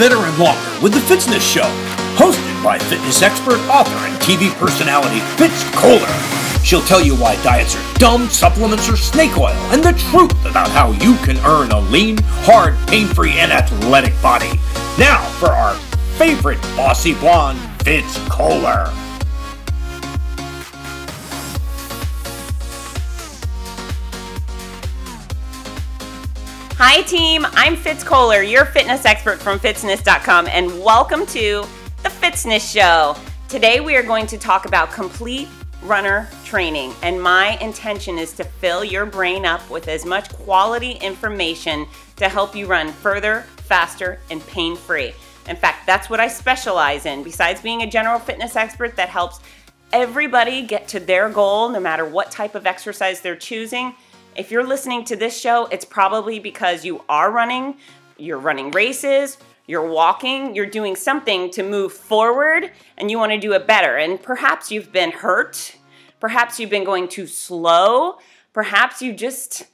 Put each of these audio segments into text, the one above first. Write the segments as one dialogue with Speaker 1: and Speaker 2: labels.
Speaker 1: better, and longer with The Fitzness Show, hosted by fitness expert, author, and TV personality Fitz Koehler. She'll tell you why diets are dumb, supplements are snake oil, and the truth about how you can earn a lean, hard, pain free, and athletic body. Now for our favorite bossy blonde, Fitz Koehler.
Speaker 2: Hi, team. I'm Fitz Koehler, your fitness expert from Fitzness.com, and welcome to the Fitzness Show. Today, we are going to talk about complete runner training, and my intention is to fill your brain up with as much quality information to help you run further, faster, and pain free. In fact, that's what I specialize in. Besides being a general fitness expert that helps everybody get to their goal, no matter what type of exercise they're choosing if you're listening to this show, it's probably because you are running, you're running races, you're walking, you're doing something to move forward, and you want to do it better. And perhaps you've been hurt, perhaps you've been going too slow, perhaps you just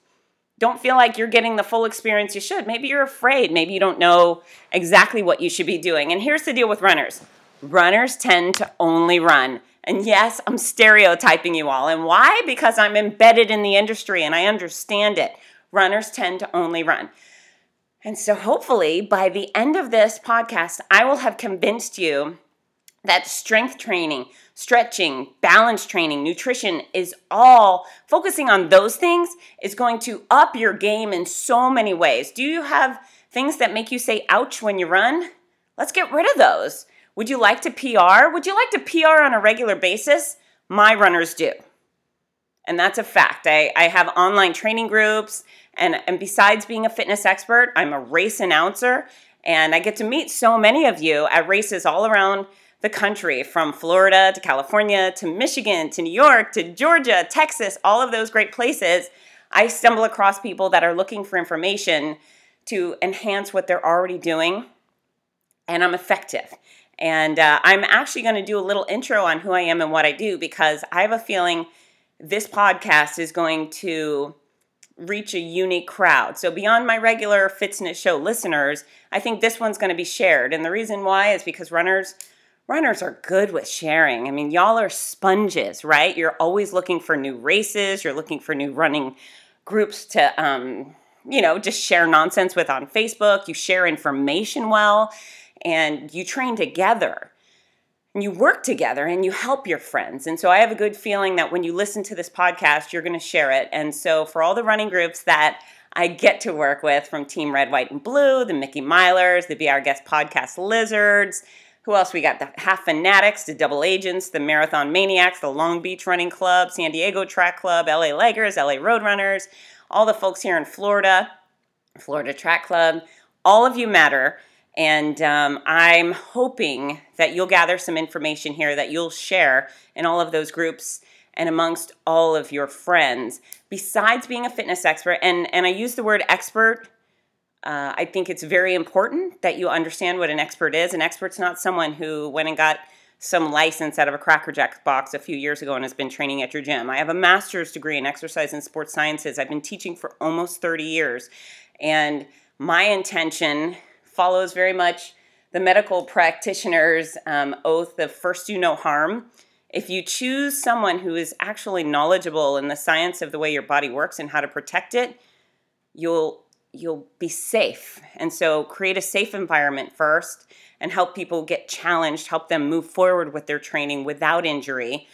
Speaker 2: don't feel like you're getting the full experience you should. Maybe you're afraid, maybe you don't know exactly what you should be doing. And here's the deal with runners runners tend to only run and yes, I'm stereotyping you all. And why? Because I'm embedded in the industry and I understand it. Runners tend to only run. And so, hopefully, by the end of this podcast, I will have convinced you that strength training, stretching, balance training, nutrition is all focusing on those things is going to up your game in so many ways. Do you have things that make you say ouch when you run? Let's get rid of those. Would you like to PR? Would you like to PR on a regular basis? My runners do. And that's a fact. I, I have online training groups, and, and besides being a fitness expert, I'm a race announcer, and I get to meet so many of you at races all around the country from Florida to California to Michigan to New York to Georgia, Texas, all of those great places. I stumble across people that are looking for information to enhance what they're already doing, and I'm effective. And uh, I'm actually going to do a little intro on who I am and what I do because I have a feeling this podcast is going to reach a unique crowd. So, beyond my regular Fitzness Show listeners, I think this one's going to be shared. And the reason why is because runners. Runners are good with sharing. I mean, y'all are sponges, right? You're always looking for new races. You're looking for new running groups to, um, you know, just share nonsense with on Facebook. You share information well and you train together and you work together and you help your friends. And so I have a good feeling that when you listen to this podcast, you're going to share it. And so for all the running groups that I get to work with from Team Red, White, and Blue, the Mickey Milers, the Be Our Guest podcast Lizards, who else we got? The Half Fanatics, the Double Agents, the Marathon Maniacs, the Long Beach Running Club, San Diego Track Club, LA Leggers, LA Roadrunners, all the folks here in Florida, Florida Track Club. All of you matter. And um, I'm hoping that you'll gather some information here that you'll share in all of those groups and amongst all of your friends. Besides being a fitness expert, and, and I use the word expert, uh, I think it's very important that you understand what an expert is. An expert's not someone who went and got some license out of a Cracker Jack box a few years ago and has been training at your gym. I have a master's degree in exercise and sports sciences. I've been teaching for almost 30 years. And my intention follows very much the medical practitioner's um, oath of first do no harm. If you choose someone who is actually knowledgeable in the science of the way your body works and how to protect it, you'll you'll be safe. And so create a safe environment first and help people get challenged, help them move forward with their training without injury.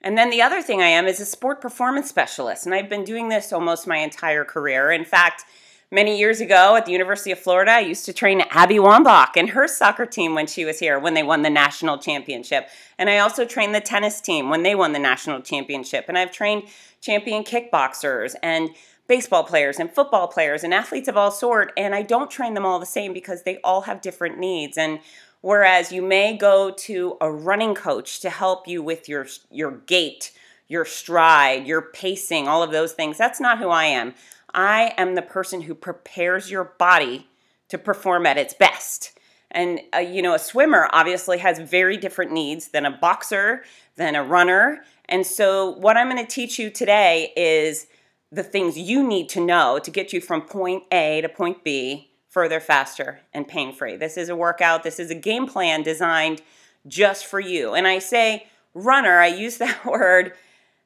Speaker 2: And then the other thing I am is a sport performance specialist, and I've been doing this almost my entire career. In fact, Many years ago at the University of Florida, I used to train Abby Wambach and her soccer team when she was here, when they won the national championship. And I also trained the tennis team when they won the national championship. And I've trained champion kickboxers and baseball players and football players and athletes of all sort. And I don't train them all the same because they all have different needs. And whereas you may go to a running coach to help you with your your gait, your stride, your pacing, all of those things, that's not who I am. I am the person who prepares your body to perform at its best. And, uh, you know, a swimmer obviously has very different needs than a boxer, than a runner. And so, what I'm going to teach you today is the things you need to know to get you from point A to point B further, faster, and pain free. This is a workout, this is a game plan designed just for you. And I say runner, I use that word,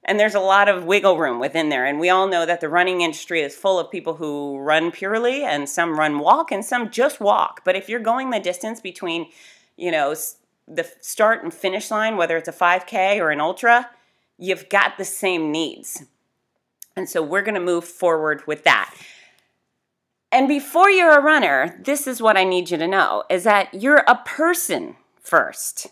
Speaker 2: and there's a lot of wiggle room within there. And we all know that the running industry is full of people who run purely, and some run walk, and some just walk. But if you're going the distance between, you know, the start and finish line, whether it's a 5K or an ultra, you've got the same needs. And so we're going to move forward with that. And before you're a runner, this is what I need you to know is that you're a person first.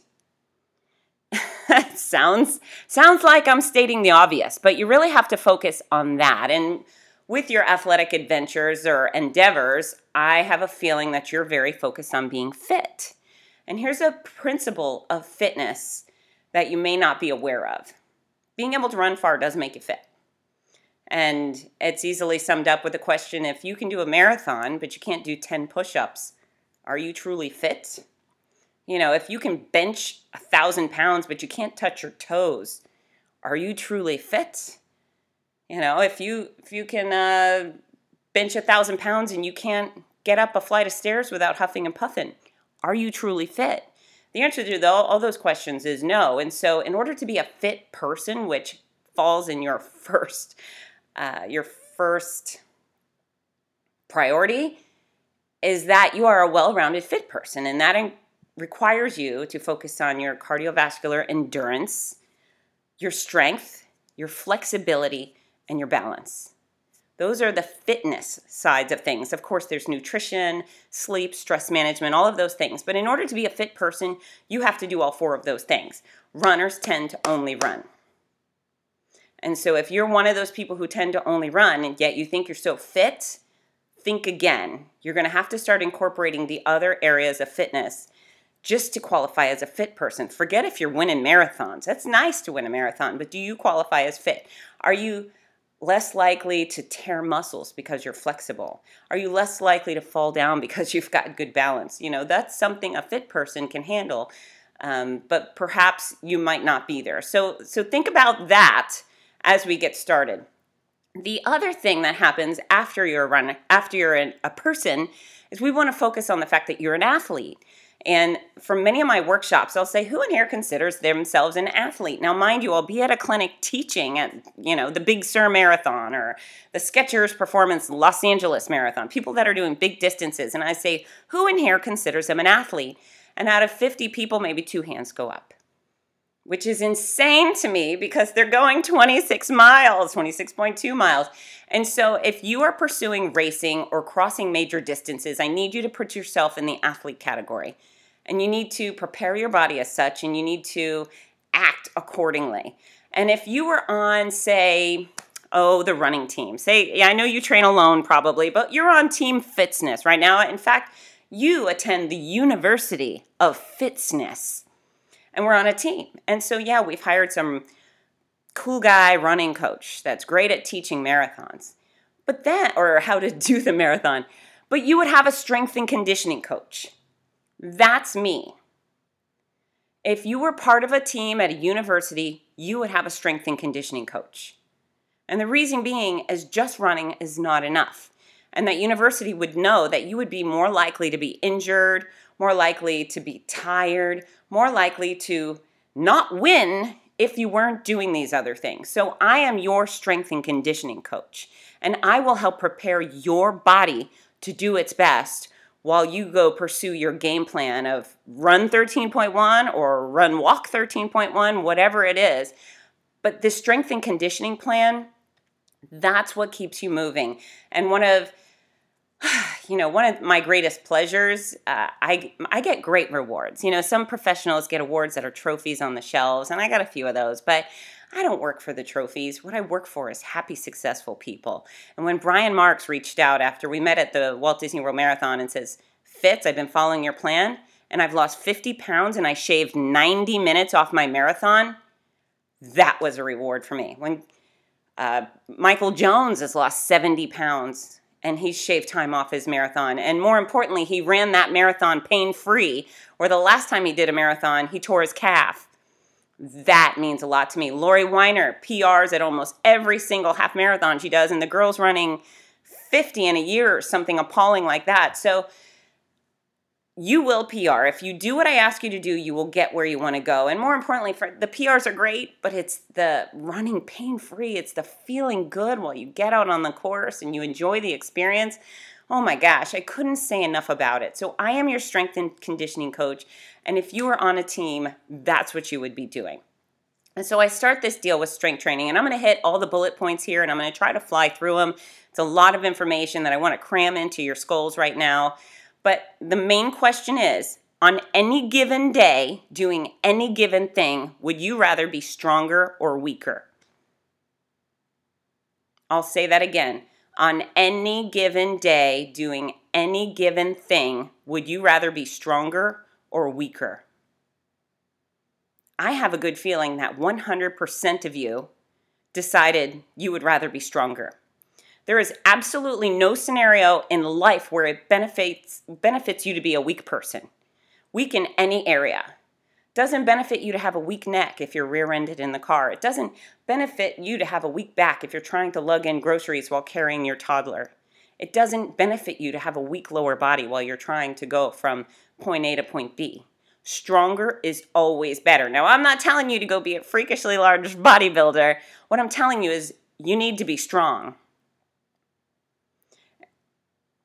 Speaker 2: sounds sounds like I'm stating the obvious, but you really have to focus on that. And with your athletic adventures or endeavors, I have a feeling that you're very focused on being fit. And here's a principle of fitness that you may not be aware of. Being able to run far does make you fit. And it's easily summed up with the question if you can do a marathon, but you can't do 10 push ups, are you truly fit? You know, if you can bench a thousand pounds, but you can't touch your toes, are you truly fit? You know, if you if you can uh, bench a thousand pounds and you can't get up a flight of stairs without huffing and puffing, are you truly fit? The answer to all, those questions is no. And so, in order to be a fit person, which falls in your first uh, your first priority is that you are a well-rounded fit person and that in- requires you to focus on your cardiovascular endurance your strength your flexibility and your balance. Those are the fitness sides of things. Of course there's nutrition sleep stress management all of those things. But in order to be a fit person you have to do all four of those things. Runners tend to only run. And so if you're one of those people who tend to only run and yet you think you're so fit, think again. You're going to have to start incorporating the other areas of fitness just to qualify as a fit person. Forget if you're winning marathons. That's nice to win a marathon, but do you qualify as fit? Are you less likely to tear muscles because you're flexible? Are you less likely to fall down because you've got good balance? You know, that's something a fit person can handle. Um, but perhaps you might not be there. So, so think about that as we get started. The other thing that happens after you're a after you're a person, is we want to focus on the fact that you're an athlete. And for many of my workshops, I'll say, who in here considers themselves an athlete? Now, mind you, I'll be at a clinic teaching at, you know, the Big Sur Marathon or the Skechers Performance Los Angeles Marathon, people that are doing big distances. And I say, who in here considers them an athlete? And out of 50 people, maybe two hands go up which is insane to me because they're going 26 miles, 26.2 miles. And so, if you are pursuing racing or crossing major distances, I need you to put yourself in the athlete category. And you need to prepare your body as such, and you need to act accordingly. And if you were on, say, oh, the running team, say, yeah, I know you train alone probably, but you're on Team Fitness right now. In fact, you attend the University of Fitness and we're on a team. And so, yeah, we've hired some cool guy running coach that's great at teaching marathons, but that, or how to do the marathon. But you would have a strength and conditioning coach. That's me. If you were part of a team at a university, you would have a strength and conditioning coach. And the reason being is just running is not enough. And that university would know that you would be more likely to be injured, more likely to be tired, more likely to not win if you weren't doing these other things. So I am your strength and conditioning coach, and I will help prepare your body to do its best while you go pursue your game plan of run 13.1 or run walk 13.1, whatever it is. But the strength and conditioning plan, that's what keeps you moving. And one of you know, one of my greatest pleasures, uh, I I get great rewards. You know, some professionals get awards that are trophies on the shelves, and I got a few of those, but I don't work for the trophies. What I work for is happy, successful people. And when Brian Marks reached out after we met at the Walt Disney World Marathon and says, Fitz, I've been following your plan, and I've lost 50 pounds and I shaved 90 minutes off my marathon, that was a reward for me. When uh, Michael Jones has lost 70 pounds and he shaved time off his marathon. And more importantly, he ran that marathon pain free, where the last time he did a marathon, he tore his calf. That means a lot to me. Lori Weiner PRs at almost every single half marathon she does, and the girl's running 50 in a year or something appalling like that. So you will PR. If you do what I ask you to do, you will get where you want to go. And more importantly, for the PRs are great, but it's the running pain free. It's the feeling good while you get out on the course and you enjoy the experience. Oh my gosh, I couldn't say enough about it. So I am your strength and conditioning coach. And if you are on a team, that's what you would be doing. And so I start this deal with strength training, and I'm going to hit all the bullet points here and I'm going to try to fly through them. It's a lot of information that I want to cram into your skulls right now. But the main question is on any given day, doing any given thing, would you rather be stronger or weaker? I'll say that again. On any given day, doing any given thing, would you rather be stronger or weaker? I have a good feeling that 100% of you decided you would rather be stronger. There is absolutely no scenario in life where it benefits benefits you to be a weak person. Weak in any area. Doesn't benefit you to have a weak neck if you're rear-ended in the car. It doesn't benefit you to have a weak back if you're trying to lug in groceries while carrying your toddler. It doesn't benefit you to have a weak lower body while you're trying to go from point A to point B. Stronger is always better. Now, I'm not telling you to go be a freakishly large bodybuilder. What I'm telling you is you need to be strong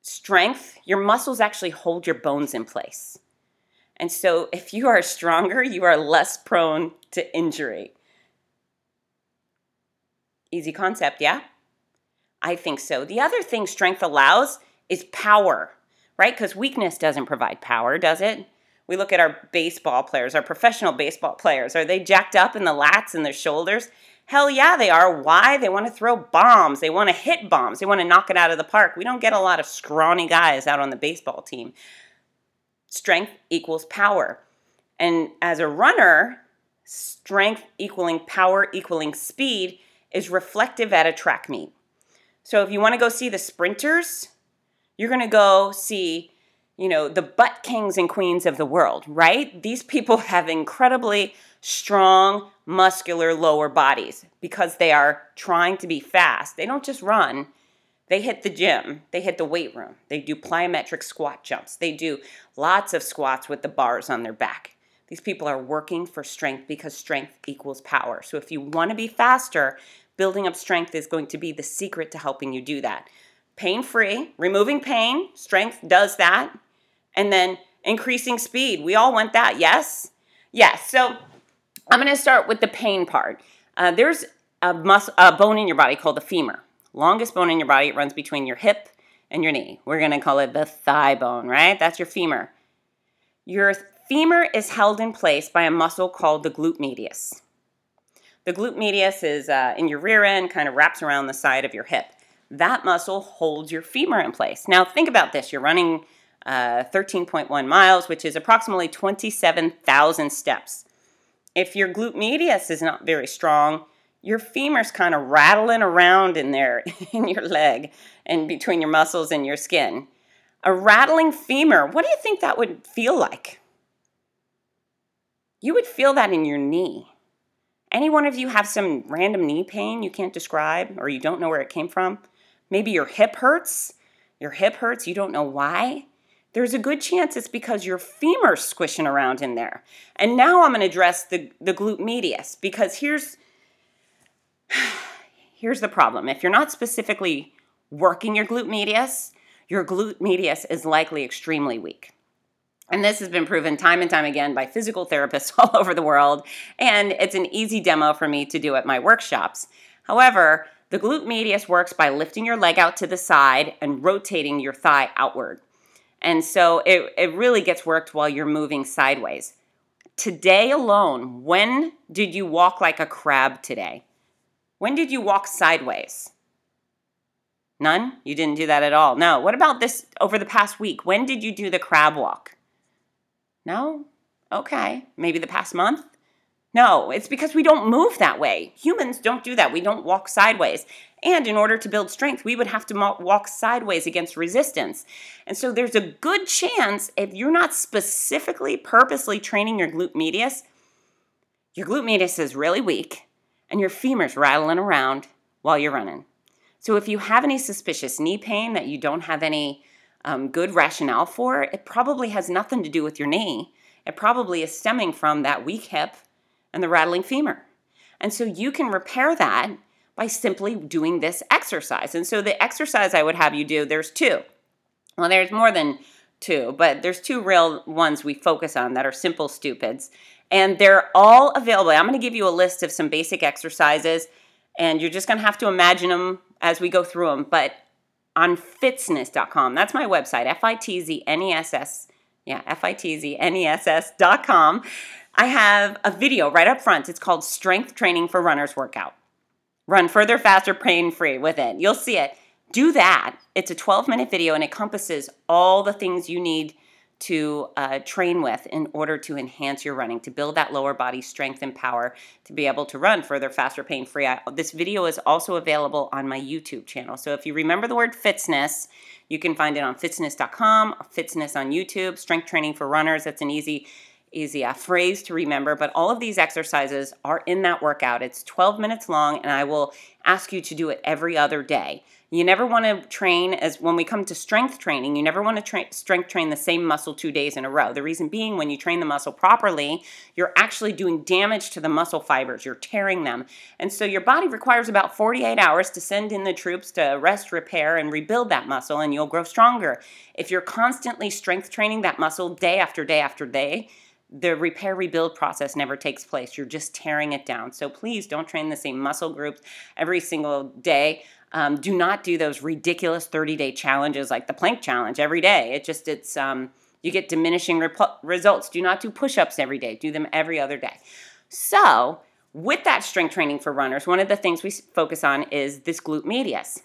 Speaker 2: strength, your muscles actually hold your bones in place. And so if you are stronger, you are less prone to injury. Easy concept, yeah? I think so. The other thing strength allows is power, right? Because weakness doesn't provide power, does it? We look at our baseball players, our professional baseball players. Are they jacked up in the lats and their shoulders? Hell yeah, they are. Why? They want to throw bombs. They want to hit bombs. They want to knock it out of the park. We don't get a lot of scrawny guys out on the baseball team. Strength equals power. And as a runner, strength equaling power equaling speed is reflective at a track meet. So if you want to go see the sprinters, you're going to go see, you know, the butt kings and queens of the world, right? These people have incredibly strong, muscular lower bodies because they are trying to be fast. They don't just run, they hit the gym, they hit the weight room, they do plyometric squat jumps, they do lots of squats with the bars on their back. These people are working for strength because strength equals power. So if you want to be faster, building up strength is going to be the secret to helping you do that. Pain free, removing pain, strength does that. And then increasing speed. We all want that, yes? Yes. So I'm going to start with the pain part. Uh, there's a, a bone in your body called the femur. Longest bone in your body. It runs between your hip and your knee. We're going to call it the thigh bone, right? That's your femur. Your femur is held in place by a muscle called the glute medius. The glute medius is uh, in your rear end, kind of wraps around the side of your hip. That muscle holds your femur in place. Now, think about this you're running uh, 13.1 miles, which is approximately 27,000 steps if your glute medius is not very strong, your femur's kind of rattling around in there in your leg and between your muscles and your skin. A rattling femur, what do you think that would feel like? You would feel that in your knee. Any one of you have some random knee pain you can't describe or you don't know where it came from? Maybe your hip hurts. Your hip hurts, you don't know why there's a good chance it's because your femur's squishing around in there. And now I'm going to address the, the glute medius because here's here's the problem. If you're not specifically working your glute medius, your glute medius is likely extremely weak. And this has been proven time and time again by physical therapists all over the world, and it's an easy demo for me to do at my workshops. However, the glute medius works by lifting your leg out to the side and rotating your thigh outward. And so it, it really gets worked while you're moving sideways. Today alone, when did you walk like a crab today? When did you walk sideways? None? You didn't do that at all. No. What about this over the past week? When did you do the crab walk? No? Okay. Maybe the past month? No, it's because we don't move that way. Humans don't do that. We don't walk sideways. And in order to build strength, we would have to walk sideways against resistance. And so there's a good chance if you're not specifically, purposely training your glute medius, your glute medius is really weak and your femur's rattling around while you're running. So if you have any suspicious knee pain that you don't have any um, good rationale for, it probably has nothing to do with your knee. It probably is stemming from that weak hip and the rattling femur. And so you can repair that by simply doing this exercise. And so the exercise I would have you do, there's two. Well, there's more than two, but there's two real ones we focus on that are simple stupids. And they're all available. I'm going to give you a list of some basic exercises, and you're just going to have to imagine them as we go through them. But on Fitzness.com, that's my website, F I T Z N E S S. Yeah, F I T Z N E S S.com. I have a video right up front. It's called Strength Training for Runners Workout. Run further, faster, pain free with it. You'll see it. Do that. It's a 12 minute video and encompasses all the things you need to uh, train with in order to enhance your running, to build that lower body strength and power to be able to run further, faster, pain free. This video is also available on my YouTube channel. So if you remember the word Fitzness, you can find it on Fitzness.com, Fitzness on YouTube, strength training for runners. That's an easy easy a phrase to remember, but all of these exercises are in that workout. It's 12 minutes long, and I will ask you to do it every other day. You never want to train as when we come to strength training, you never want to tra- strength train the same muscle two days in a row. The reason being, when you train the muscle properly, you're actually doing damage to the muscle fibers, you're tearing them. And so your body requires about 48 hours to send in the troops to rest, repair, and rebuild that muscle, and you'll grow stronger. If you're constantly strength training that muscle day after day after day, the repair rebuild process never takes place. You're just tearing it down. So please don't train the same muscle groups every single day. Um, do not do those ridiculous 30 day challenges like the plank challenge every day. It just, it's, um, you get diminishing rep- results. Do not do push ups every day, do them every other day. So, with that strength training for runners, one of the things we focus on is this glute medius.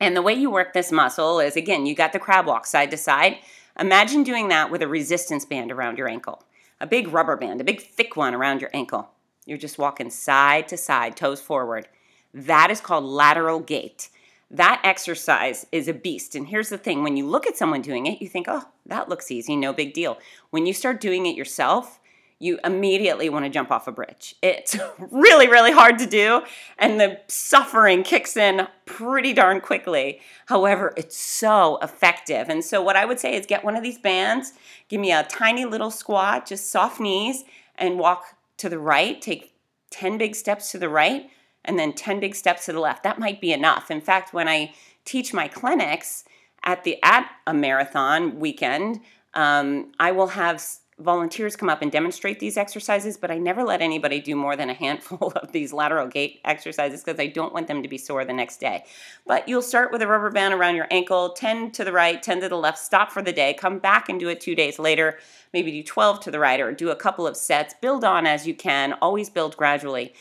Speaker 2: And the way you work this muscle is again, you got the crab walk side to side. Imagine doing that with a resistance band around your ankle a big rubber band, a big thick one around your ankle. You're just walking side to side, toes forward. That is called lateral gait. That exercise is a beast. And here's the thing when you look at someone doing it, you think, oh, that looks easy, no big deal. When you start doing it yourself, you immediately want to jump off a bridge. It's really, really hard to do, and the suffering kicks in pretty darn quickly. However, it's so effective. And so, what I would say is get one of these bands, give me a tiny little squat, just soft knees, and walk to the right. Take 10 big steps to the right, and then 10 big steps to the left. That might be enough. In fact, when I teach my clinics at the at a marathon weekend, um, I will have volunteers come up and demonstrate these exercises, but I never let anybody do more than a handful of these lateral gait exercises because I don't want them to be sore the next day. But you'll start with a rubber band around your ankle, 10 to the right, 10 to the left, stop for the day, come back and do it two days later, maybe do 12 to the right or do a couple of sets, build on as you can, always build gradually.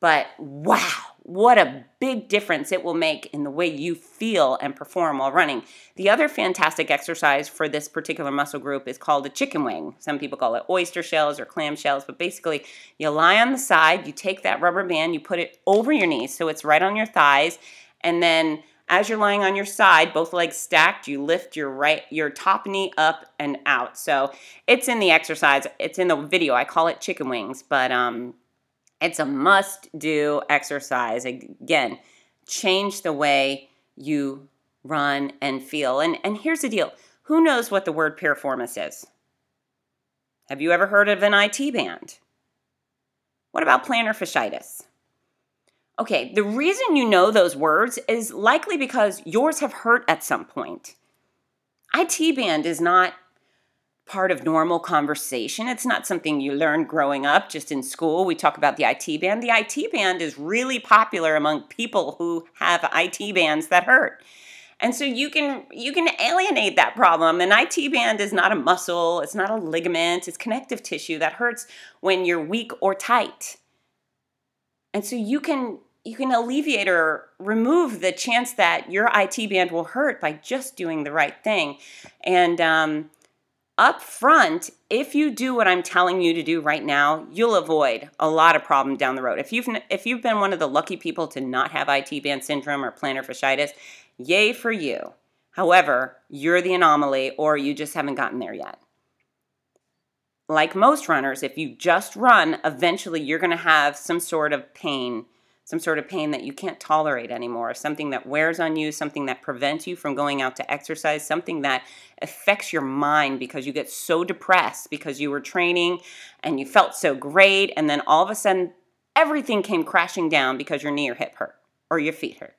Speaker 2: But wow, what a big difference it will make in the way you feel and perform while running. The other fantastic exercise for this particular muscle group is called a chicken wing. Some people call it oyster shells or clam shells, but basically, you lie on the side, you take that rubber band, you put it over your knees so it's right on your thighs, and then as you're lying on your side, both legs stacked, you lift your right your top knee up and out. So, it's in the exercise, it's in the video. I call it chicken wings, but um it's a must do exercise. Again, change the way you run and feel. And, and here's the deal who knows what the word piriformis is? Have you ever heard of an IT band? What about plantar fasciitis? Okay, the reason you know those words is likely because yours have hurt at some point. IT band is not part of normal conversation. It's not something you learn growing up just in school. We talk about the IT band. The IT band is really popular among people who have IT bands that hurt. And so you can you can alienate that problem. An IT band is not a muscle, it's not a ligament, it's connective tissue that hurts when you're weak or tight. And so you can you can alleviate or remove the chance that your IT band will hurt by just doing the right thing. And um, up front, if you do what I'm telling you to do right now, you'll avoid a lot of problem down the road. If you've if you've been one of the lucky people to not have IT band syndrome or plantar fasciitis, yay for you. However, you're the anomaly or you just haven't gotten there yet. Like most runners, if you just run, eventually you're going to have some sort of pain some sort of pain that you can't tolerate anymore, something that wears on you, something that prevents you from going out to exercise, something that affects your mind because you get so depressed because you were training and you felt so great, and then all of a sudden everything came crashing down because your knee or hip hurt or your feet hurt.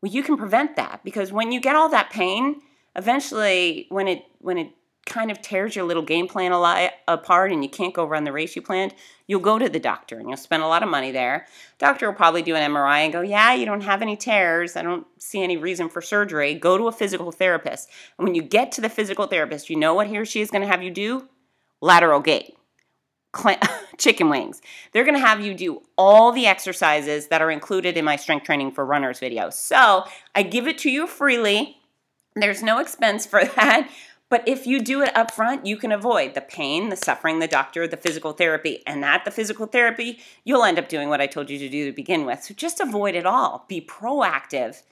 Speaker 2: Well, you can prevent that because when you get all that pain, eventually when it when it kind of tears your little game plan a lot apart and you can't go run the race you planned, you'll go to the doctor and you'll spend a lot of money there. Doctor will probably do an MRI and go, "Yeah, you don't have any tears. I don't see any reason for surgery. Go to a physical therapist." And when you get to the physical therapist, you know what he or she is going to have you do? Lateral gait. Chicken wings. They're going to have you do all the exercises that are included in my strength training for runners video. So, I give it to you freely. There's no expense for that. But if you do it up front, you can avoid the pain, the suffering, the doctor, the physical therapy. And at the physical therapy, you'll end up doing what I told you to do to begin with. So just avoid it all. Be proactive.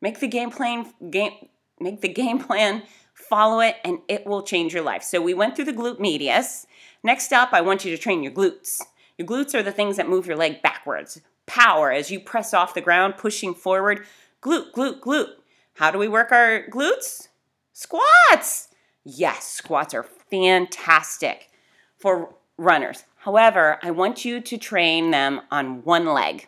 Speaker 2: Make the game plan game make the game plan, follow it, and it will change your life. So we went through the glute medius. Next up, I want you to train your glutes. Your glutes are the things that move your leg backwards. Power as you press off the ground, pushing forward. Glute, glute, glute. How do we work our glutes? Squats. Yes, squats are fantastic for runners. However, I want you to train them on one leg.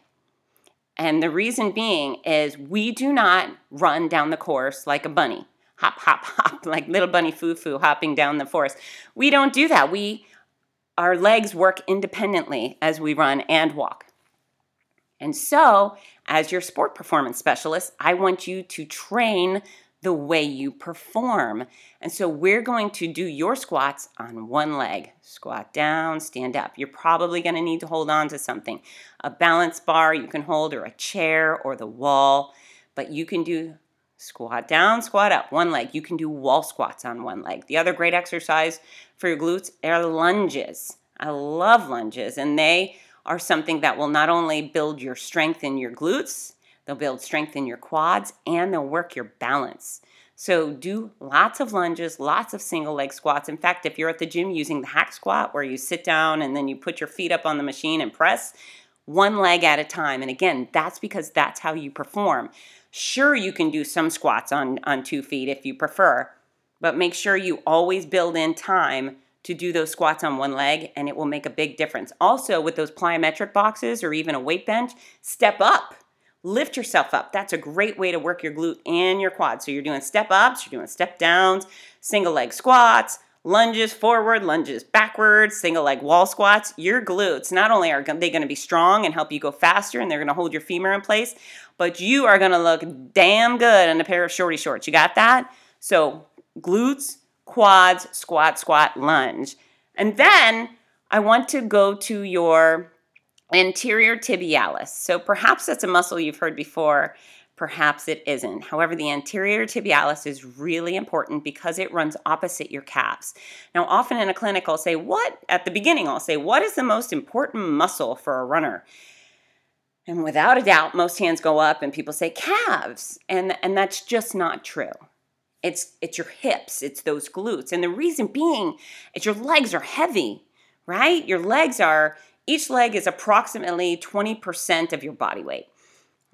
Speaker 2: And the reason being is we do not run down the course like a bunny. Hop, hop, hop, like little bunny foo foo hopping down the forest. We don't do that. We our legs work independently as we run and walk. And so, as your sport performance specialist, I want you to train the way you perform. And so we're going to do your squats on one leg. Squat down, stand up. You're probably going to need to hold on to something a balance bar you can hold, or a chair, or the wall. But you can do squat down, squat up, one leg. You can do wall squats on one leg. The other great exercise for your glutes are lunges. I love lunges, and they are something that will not only build your strength in your glutes, They'll build strength in your quads and they'll work your balance. So do lots of lunges, lots of single leg squats. In fact, if you're at the gym using the hack squat where you sit down and then you put your feet up on the machine and press, one leg at a time. And again, that's because that's how you perform. Sure, you can do some squats on, on two feet if you prefer, but make sure you always build in time to do those squats on one leg and it will make a big difference. Also, with those plyometric boxes or even a weight bench, step up lift yourself up. That's a great way to work your glute and your quad. So you're doing step ups, you're doing step downs, single leg squats, lunges forward, lunges backwards, single leg wall squats. Your glutes, not only are they going to be strong and help you go faster and they're going to hold your femur in place, but you are going to look damn good in a pair of shorty shorts. You got that? So glutes, quads, squat, squat, lunge. And then I want to go to your anterior tibialis. So perhaps that's a muscle you've heard before, perhaps it isn't. However, the anterior tibialis is really important because it runs opposite your calves. Now, often in a clinic, I'll say, What, at the beginning, I'll say, What is the most important muscle for a runner? And without a doubt, most hands go up and people say calves. And, and that's just not true. It's, it's your hips, it's those glutes. And the reason being is your legs are heavy, right? Your legs are each leg is approximately 20% of your body weight.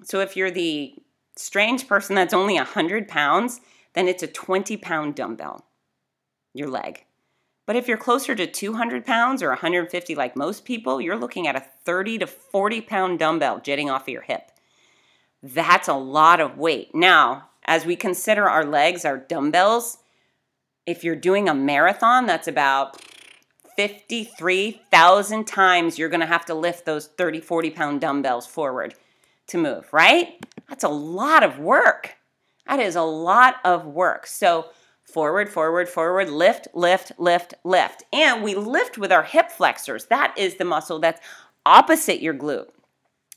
Speaker 2: So if you're the strange person that's only 100 pounds, then it's a 20 pound dumbbell, your leg. But if you're closer to 200 pounds or 150 like most people, you're looking at a 30 to 40 pound dumbbell jetting off of your hip. That's a lot of weight. Now, as we consider our legs, our dumbbells, if you're doing a marathon, that's about 53,000 times you're going to have to lift those 30, 40 pound dumbbells forward to move, right? That's a lot of work. That is a lot of work. So, forward, forward, forward, lift, lift, lift, lift. And we lift with our hip flexors. That is the muscle that's opposite your glute.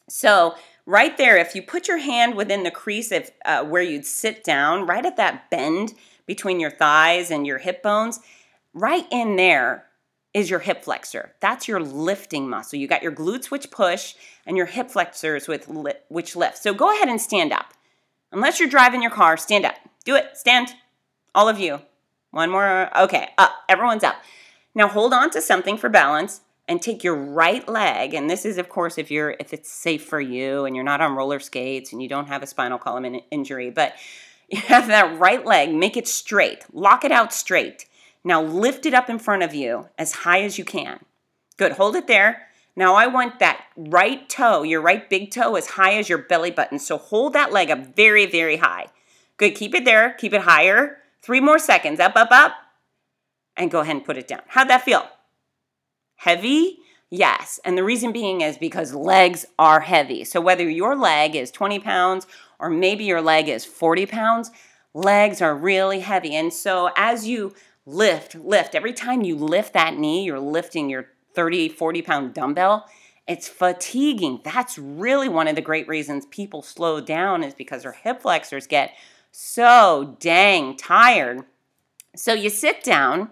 Speaker 2: So, right there, if you put your hand within the crease of uh, where you'd sit down, right at that bend between your thighs and your hip bones, right in there, is your hip flexor. That's your lifting muscle. You got your glutes, which push, and your hip flexors, with li- which lift. So go ahead and stand up. Unless you're driving your car, stand up. Do it. Stand. All of you. One more. Okay, up. Everyone's up. Now hold on to something for balance and take your right leg and this is of course if you're if it's safe for you and you're not on roller skates and you don't have a spinal column in- injury but you have that right leg make it straight lock it out straight now lift it up in front of you as high as you can good hold it there now I want that right toe, your right big toe, as high as your belly button. So hold that leg up very, very high. Good. Keep it there. Keep it higher. Three more seconds. Up, up, up. And go ahead and put it down. How'd that feel? Heavy? Yes. And the reason being is because legs are heavy. So whether your leg is 20 pounds or maybe your leg is 40 pounds, legs are really heavy. And so as you lift, lift, every time you lift that knee, you're lifting your 30, 40 pound dumbbell. It's fatiguing. That's really one of the great reasons people slow down is because their hip flexors get so dang tired. So you sit down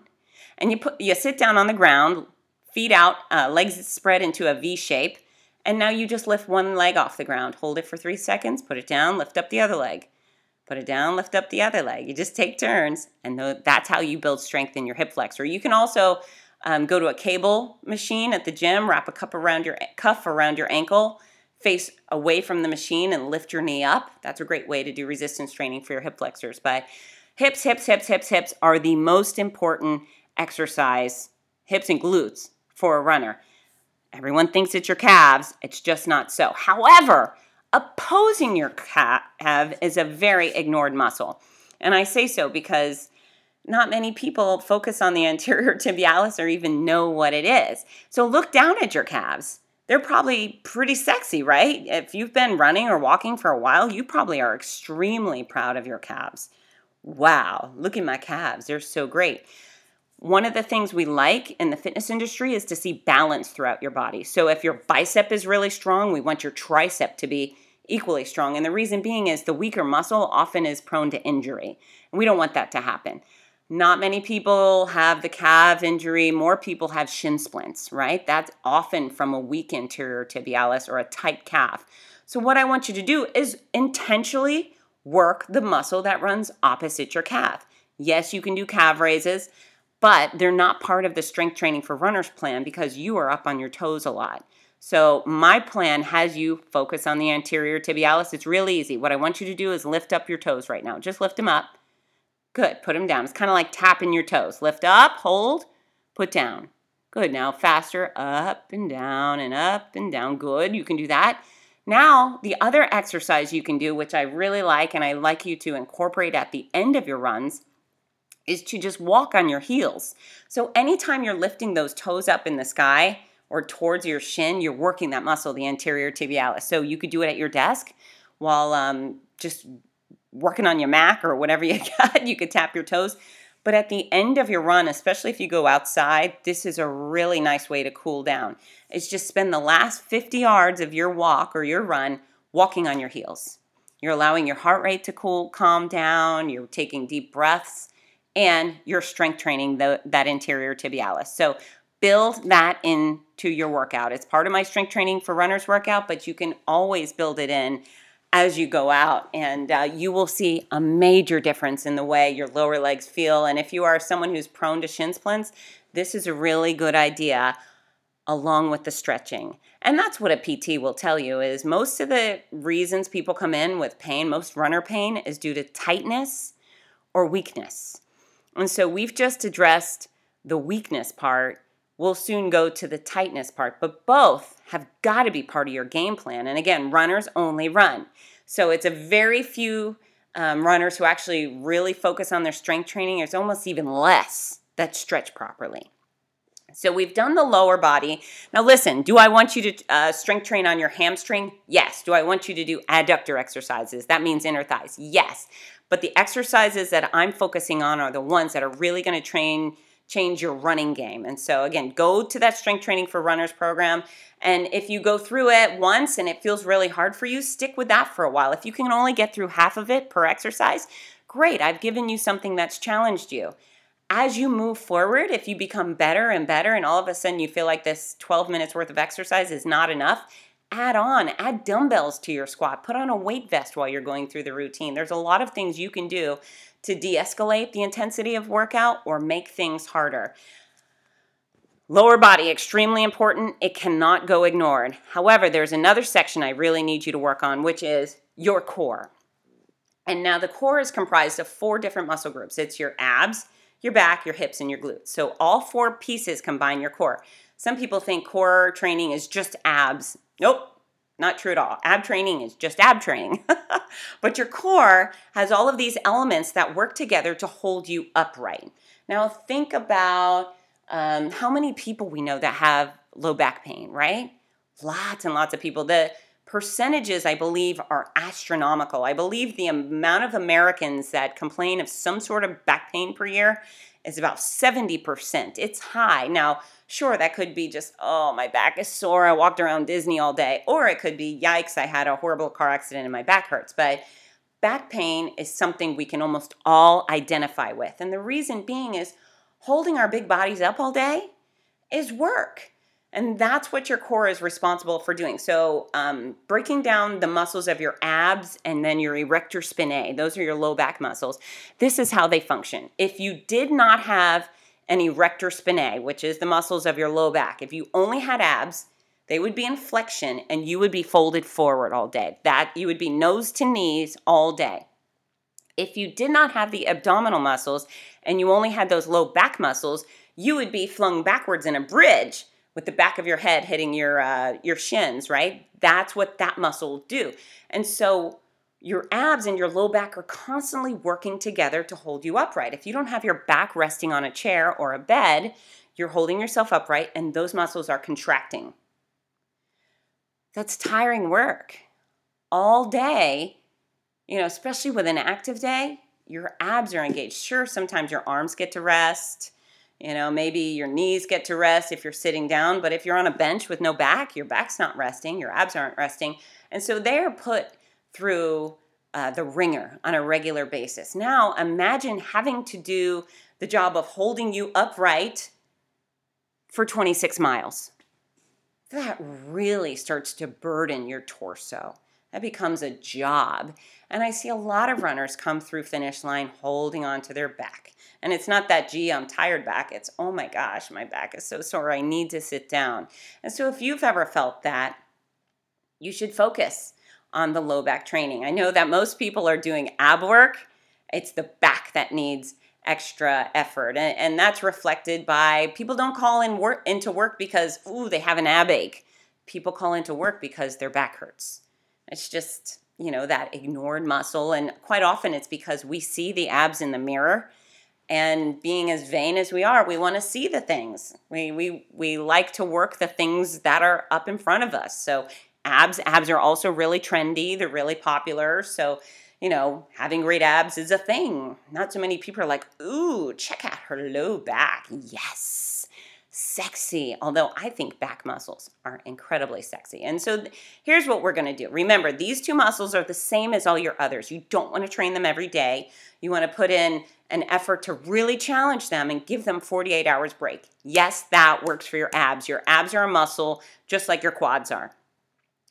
Speaker 2: and you put you sit down on the ground, feet out, uh, legs spread into a V shape, and now you just lift one leg off the ground. Hold it for three seconds, put it down, lift up the other leg. Put it down, lift up the other leg. You just take turns, and that's how you build strength in your hip flexor. You can also um, go to a cable machine at the gym, wrap a cup around your cuff around your ankle, face away from the machine and lift your knee up. That's a great way to do resistance training for your hip flexors. But hips, hips, hips, hips, hips are the most important exercise, hips and glutes for a runner. Everyone thinks it's your calves, it's just not so. However, opposing your calf is a very ignored muscle. And I say so because not many people focus on the anterior tibialis or even know what it is. So look down at your calves they're probably pretty sexy, right? If you've been running or walking for a while, you probably are extremely proud of your calves. Wow, look at my calves. They're so great. One of the things we like in the fitness industry is to see balance throughout your body. So if your bicep is really strong, we want your tricep to be equally strong. And the reason being is the weaker muscle often is prone to injury. And we don't want that to happen. Not many people have the calf injury. More people have shin splints, right? That's often from a weak anterior tibialis or a tight calf. So, what I want you to do is intentionally work the muscle that runs opposite your calf. Yes, you can do calf raises, but they're not part of the strength training for runners plan because you are up on your toes a lot. So, my plan has you focus on the anterior tibialis. It's really easy. What I want you to do is lift up your toes right now. Just lift them up Good. Put them down. It's kind of like tapping your toes. Lift up, hold, put down. Good. Now faster. Up and down and up and down. Good. You can do that. Now, the other exercise you can do, which I really like and I like you to incorporate at the end of your runs, is to just walk on your heels. So, anytime you're lifting those toes up in the sky or towards your shin, you're working that muscle, the anterior tibialis. So, you could do it at your desk while um, just working on your Mac or whatever you got, you could tap your toes. But at the end of your run, especially if you go outside, this is a really nice way to cool down. Is just spend the last 50 yards of your walk or your run walking on your heels. You're allowing your heart rate to cool, calm down, you're taking deep breaths, and you're strength training the, that anterior tibialis. So build that into your workout. It's part of my strength training for runners workout, but you can always build it in as you go out, and uh, you will see a major difference in the way your lower legs feel. And if you are someone who's prone to shin splints, this is a really good idea along with the stretching. And that's what a PT will tell you is most of the reasons people come in with pain, most runner pain is due to tightness or weakness. And so we've just addressed the weakness part. We'll soon go to the tightness part, but both have got to be part of your game plan. And again, runners only run. So it's a very few um, runners who actually really focus on their strength training. There's almost even less that stretch properly. So we've done the lower body. Now listen, do I want you to uh, strength train on your hamstring? Yes. Do I want you to do adductor exercises? That means inner thighs. Yes. But the exercises that I'm focusing on are the ones that are really going to train change your running game. And so again, go to that strength training for runners program and if you go through it once and it feels really hard for you, stick with that for a while. If you can only get through half of it per exercise, great. I've given you something that's challenged you. As you move forward, if you become better and better, and all of a sudden you feel like this 12 minutes worth of exercise is not enough, add on, add dumbbells to your squat, put on a weight vest while you're going through the routine. There's a lot of things you can do to de escalate the intensity of workout or make things harder. Lower body, extremely important. It cannot go ignored. However, there's another section I really need you to work on, which is your core. And now the core is comprised of four different muscle groups it's your abs, your back, your hips, and your glutes. So all four pieces combine your core. Some people think core training is just abs. Nope, not true at all. Ab training is just ab training. but your core has all of these elements that work together to hold you upright. Now, think about um, how many people we know that have low back pain, right? Lots and lots of people. The percentages, I believe, are astronomical. I believe the amount of Americans that complain of some sort of back pain per year is about 70%. It's high. Now, sure, that could be just, oh, my back is sore. I walked around Disney all day. Or it could be, yikes, I had a horrible car accident and my back hurts. But back pain is something we can almost all identify with. And the reason being is, holding our big bodies up all day is work. And that's what your core is responsible for doing. So, um, breaking down the muscles of your abs and then your erector spinae, those are your low back muscles. This is how they function. If you did not have an erector spinae, which is the muscles of your low back, if you only had abs, they would be in flexion and you would be folded forward all day. That you would be nose to knees all day. If you did not have the abdominal muscles and you only had those low back muscles, you would be flung backwards in a bridge with the back of your head hitting your uh, your shins, right? That's what that muscle will do. And so your abs and your low back are constantly working together to hold you upright. If you don't have your back resting on a chair or a bed, you're holding yourself upright and those muscles are contracting. That's tiring work. All day, you know, especially with an active day, your abs are engaged. Sure, sometimes your arms get to rest. You know, maybe your knees get to rest if you're sitting down, but if you're on a bench with no back, your back's not resting, your abs aren't resting. And so they're put through uh, the ringer on a regular basis. Now, imagine having to do the job of holding you upright for 26 miles. That really starts to burden your torso. That becomes a job. And I see a lot of runners come through finish line holding on to their back. And it's not that, gee, I'm tired back. It's, oh my gosh, my back is so sore. I need to sit down. And so if you've ever felt that, you should focus on the low back training. I know that most people are doing ab work, it's the back that needs extra effort. And, and that's reflected by people don't call in work into work because, ooh, they have an ab ache. People call into work because their back hurts. It's just, you know, that ignored muscle. And quite often it's because we see the abs in the mirror. And being as vain as we are, we want to see the things. We, we, we like to work the things that are up in front of us. So, abs, abs are also really trendy, they're really popular. So, you know, having great abs is a thing. Not so many people are like, ooh, check out her low back. Yes sexy, although I think back muscles are incredibly sexy. And so th- here's what we're to do. Remember, these two muscles are the same as all your others. You don't want to train them every day. You want to put in an effort to really challenge them and give them 48 hours break. Yes, that works for your abs. Your abs are a muscle just like your quads are.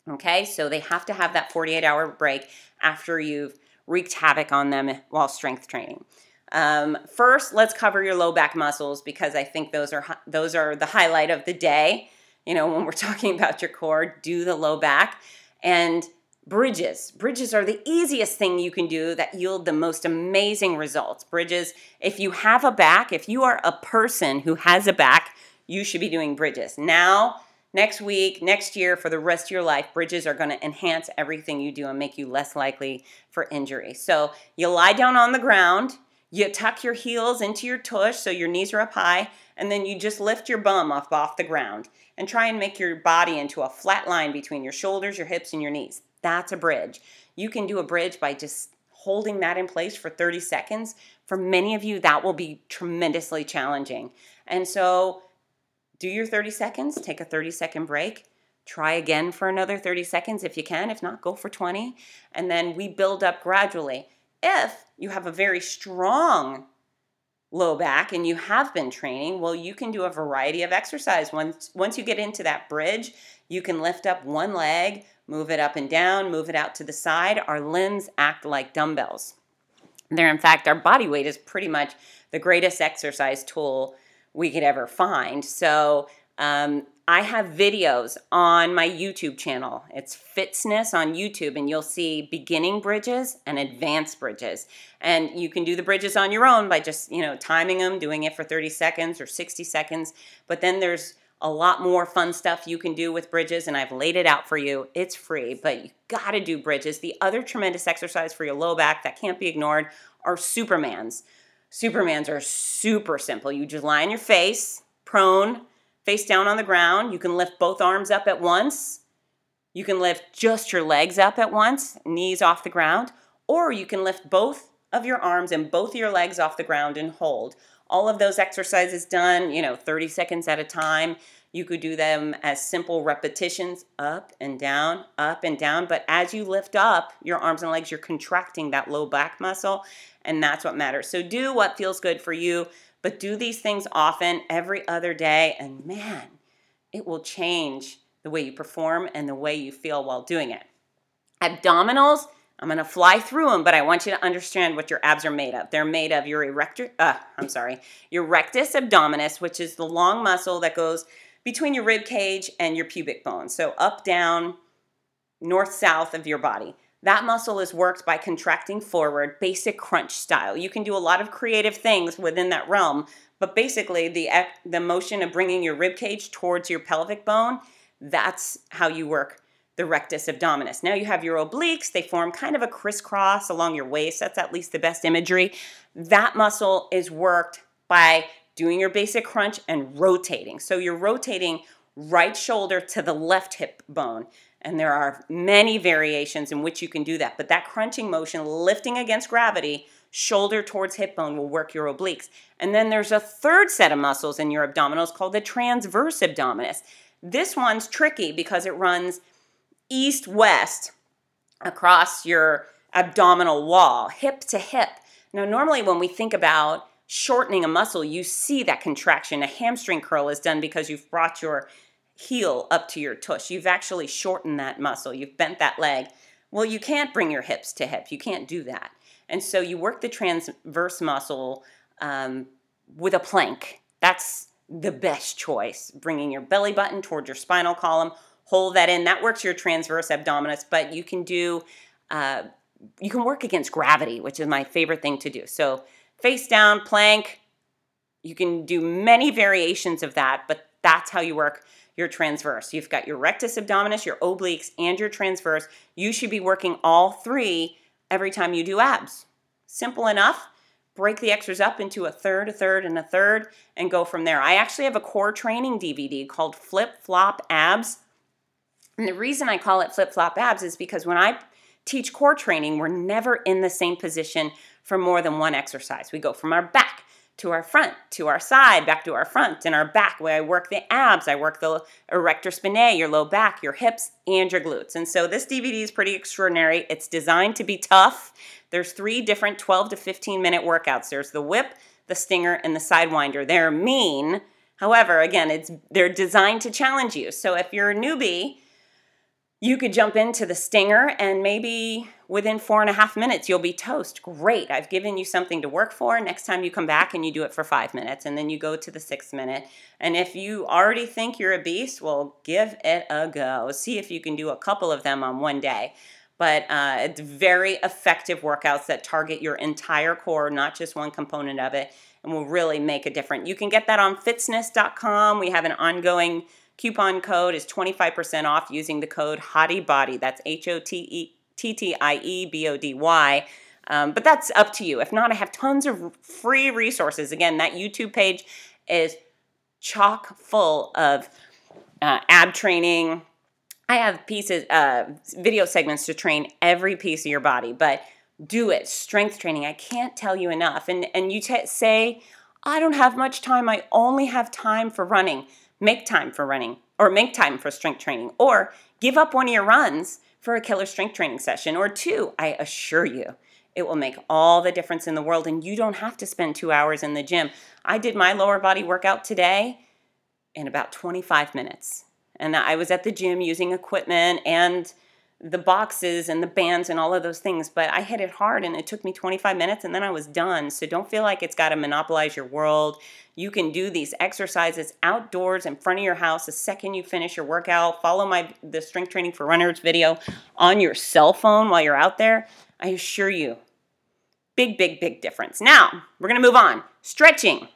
Speaker 2: Okay? So they have to have that 48 hour break after you've wreaked havoc on them while strength training. Um, first, let's cover your low back muscles because I think those are those are the highlight of the day. You know, when we're talking about your core, do the low back and bridges. Bridges are the easiest thing you can do that yield the most amazing results. Bridges, if you have a back, if you are a person who has a back, you should be doing bridges. Now, next week, next year, for the rest of your life, bridges are going to enhance everything you do and make you less likely for injury. So, you lie down on the ground you tuck your heels into your tush so your knees are up high, and then you just lift your bum off off the ground and try and make your body into a flat line between your shoulders, your hips, and your knees. That's a bridge. You can do a bridge by just holding that in place for 30 seconds. For many of you, that will be tremendously challenging. And so, do your 30 seconds, take a 30 second break. Try again for another 30 seconds if you can. If not, go for 20. And then we build up gradually. If you have a very strong low back and you have been training, well, you can do a variety of exercise. Once, once you get into that bridge, you can lift up one leg, move it up and down, move it out to the side. Our limbs act like dumbbells. They're, in fact, our body weight is pretty much the greatest exercise tool we could ever find. So um, I have videos on my YouTube channel. It's Fitzness on YouTube, and you'll see beginning bridges and advanced bridges. And you can do the bridges on your own by just, you know, timing them, doing it for 30 seconds or 60 seconds. But then there's a lot more fun stuff you can do with bridges, and I've laid it out for you. It's free, but you gotta do bridges. The other tremendous exercise for your low back that can't be ignored are Supermans. Supermans are super simple. You just lie on your face, prone, face down on the ground. You can lift both arms up at once. You can lift just your legs up at once, knees off the ground, or you can lift both of your arms and both of your legs off the ground and hold. All of those exercises done, you know, 30 seconds at a time. You could do them as simple repetitions up and down, up and down. But as you lift up your arms and legs, you're contracting that low back muscle and that's what matters. So do what feels good for you, but do these things often, every other day, and man, it will change the way you perform and the way you feel while doing it. Abdominals, I'm going to fly through them, but I want you to understand what your abs are made of. They're made of your erector, uh, I'm sorry, your rectus abdominis, which is the long muscle that goes between your rib cage and your pubic bone. So up, down, north, south of your body. That muscle is worked by contracting forward, basic crunch style. You can do a lot of creative things within that realm, but basically the the motion of bringing your rib cage towards your pelvic bone, that's how you work the rectus abdominis. Now you have your obliques, they form kind of a crisscross along your waist. That's at least the best imagery. That muscle is worked by doing your basic crunch and rotating. So you're rotating right shoulder to the left hip bone. And there are many variations in which you can do that. But that crunching motion, lifting against gravity, shoulder towards hip bone, will work your obliques. And then there's a third set of muscles in your abdominals called the transverse abdominis. This one's tricky because it runs east west across your abdominal wall, hip to hip. Now, normally when we think about shortening a muscle, you see that contraction. A hamstring curl is done because you've brought your heel up to your tush. You've actually shortened that muscle, you've bent that leg. Well, you can't bring your hips to hip, you can't do that. And so you work the transverse muscle um, with a plank. That's the best choice. Bringing your belly button toward your spinal column, hold that in. That works your transverse abdominis, but you can do, uh, you can work against gravity, which is my favorite thing to do. So face down, plank. You can do many variations of that, but that's how you work your transverse. You've got your rectus abdominis, your obliques, and your transverse. You should be working all three every time you do abs. Simple enough. Break the extras up into a third, a third, and a third, and go from there. I actually have a core training DVD called Flip Flop Abs. And the reason I call it Flip Flop Abs is because when I teach core training, we're never in the same position for more than one exercise. We go from our back to our front, to our side, back to our front, and our back, where I work the abs, I work the erector spinae, your low back, your hips, and your glutes. And so this DVD is pretty extraordinary. It's designed to be tough. There's three different 12 to 15 minute workouts. There's the whip, the stinger, and the sidewinder. They're mean. However, again, it's they're designed to challenge you. So if you're a newbie, you could jump into the stinger and maybe within four and a half minutes you'll be toast. Great, I've given you something to work for. Next time you come back and you do it for five minutes and then you go to the sixth minute. And if you already think you're a beast, well, give it a go. See if you can do a couple of them on one day. But uh, it's very effective workouts that target your entire core, not just one component of it, and will really make a difference. You can get that on Fitzness.com We have an ongoing Coupon code is 25% off using the code HOTTIEBODY. That's H O T E T T I E B O D Y. Um, but that's up to you. If not, I have tons of free resources. Again, that YouTube page is chock full of uh, ab training. I have pieces, uh, video segments to train every piece of your body, but do it. Strength training. I can't tell you enough. And and you t- say, I don't have much time. I only have time for running make time for running or make time for strength training or give up one of your runs for a killer strength training session or two. I assure you, it will make all the difference in the world and you don't have to spend two hours in the gym. I did my lower body workout today in about 25 minutes. And I was at the gym using equipment and the boxes and the bands and all of those things, but I hit it hard and it took me 25 minutes and then I was done. So don't feel like it's got to monopolize your world. You can do these exercises outdoors in front of your house the second you finish your workout. Follow my the strength training for runners video on your cell phone while you're out there. I assure you, big, big, big difference. Now, we're going to move on. Stretching.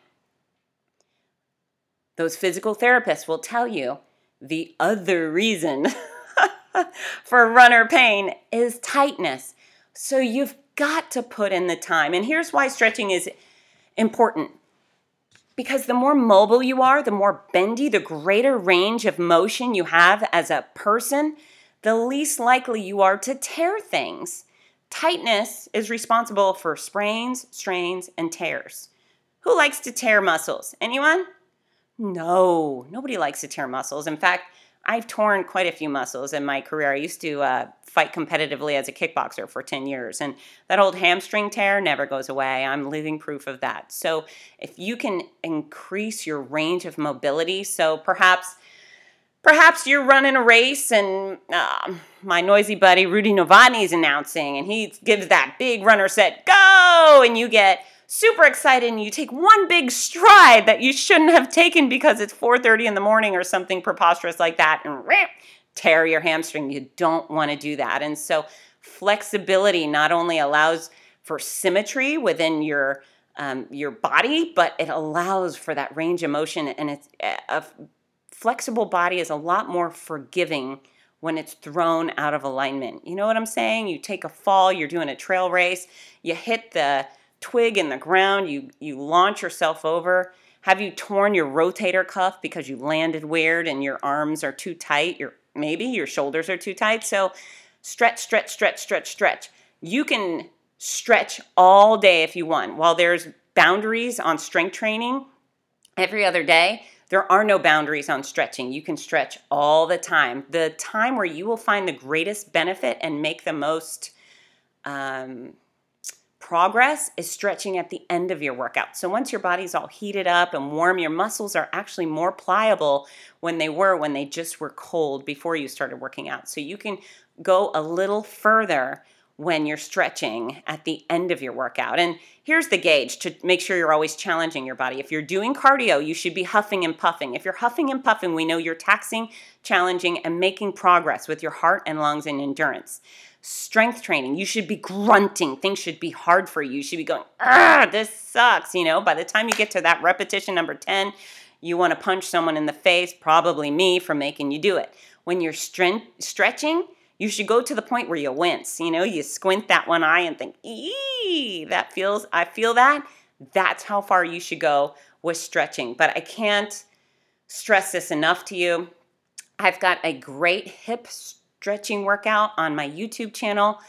Speaker 2: Those physical therapists will tell you the other reason for runner pain is tightness. So you've got to put in the time. And here's why stretching is important. Because the more mobile you are, the more bendy, the greater range of motion you have as a person, the least likely you are to tear things. Tightness is responsible for sprains, strains, and tears. Who likes to tear muscles? Anyone? No, nobody likes to tear muscles. In fact, I've torn quite a few muscles in my career. I used to uh, fight competitively as a kickboxer for 10 years, and that old hamstring tear never goes away. I'm living proof of that. So, if you can increase your range of mobility, so perhaps perhaps you're running a race and uh, my noisy buddy Rudy Novotny is announcing, and he gives that big runner set go, and you get super excited and you take one big stride that you shouldn't have taken because it's 4:30 in the morning or something preposterous like that and tear your hamstring. You don't want to do that. And so flexibility not only allows for symmetry within your um, your body, but it allows for that range of motion. And it's a flexible body is a lot more forgiving when it's thrown out of alignment. You know what I'm saying? You take a fall, you're doing a trail race, you hit the twig in the ground, you, you launch yourself over. Have you torn your rotator cuff because you landed weird and your arms are too tight? Your maybe your shoulders are too tight. So stretch, stretch, stretch, stretch, stretch. You can stretch all day if you want. While there's boundaries on strength training every other day, there are no boundaries on stretching. You can stretch all the time. The time where you will find the greatest benefit and make the most um, progress is stretching at the end of your workout. So once your body's all heated up and warm, your muscles are actually more pliable when they were when they just were cold before you started working out. So you can go a little further when you're stretching at the end of your workout. And here's the gauge to make sure you're always challenging your body. If you're doing cardio, you should be huffing and puffing. If you're huffing and puffing, we know you're taxing, challenging, and making progress with your heart and lungs and endurance strength training. You should be grunting. Things should be hard for you. You should be going, ah, this sucks. You know, by the time you get to that repetition number 10, you want to punch someone in the face, probably me, for making you do it. When you're strength, stretching, you should go to the point where you wince. You know, you squint that one eye and think, ee, that feels, I feel that. That's how far you should go with stretching. But I can't stress this enough to you. I've got a great hip stretching workout on my YouTube channel.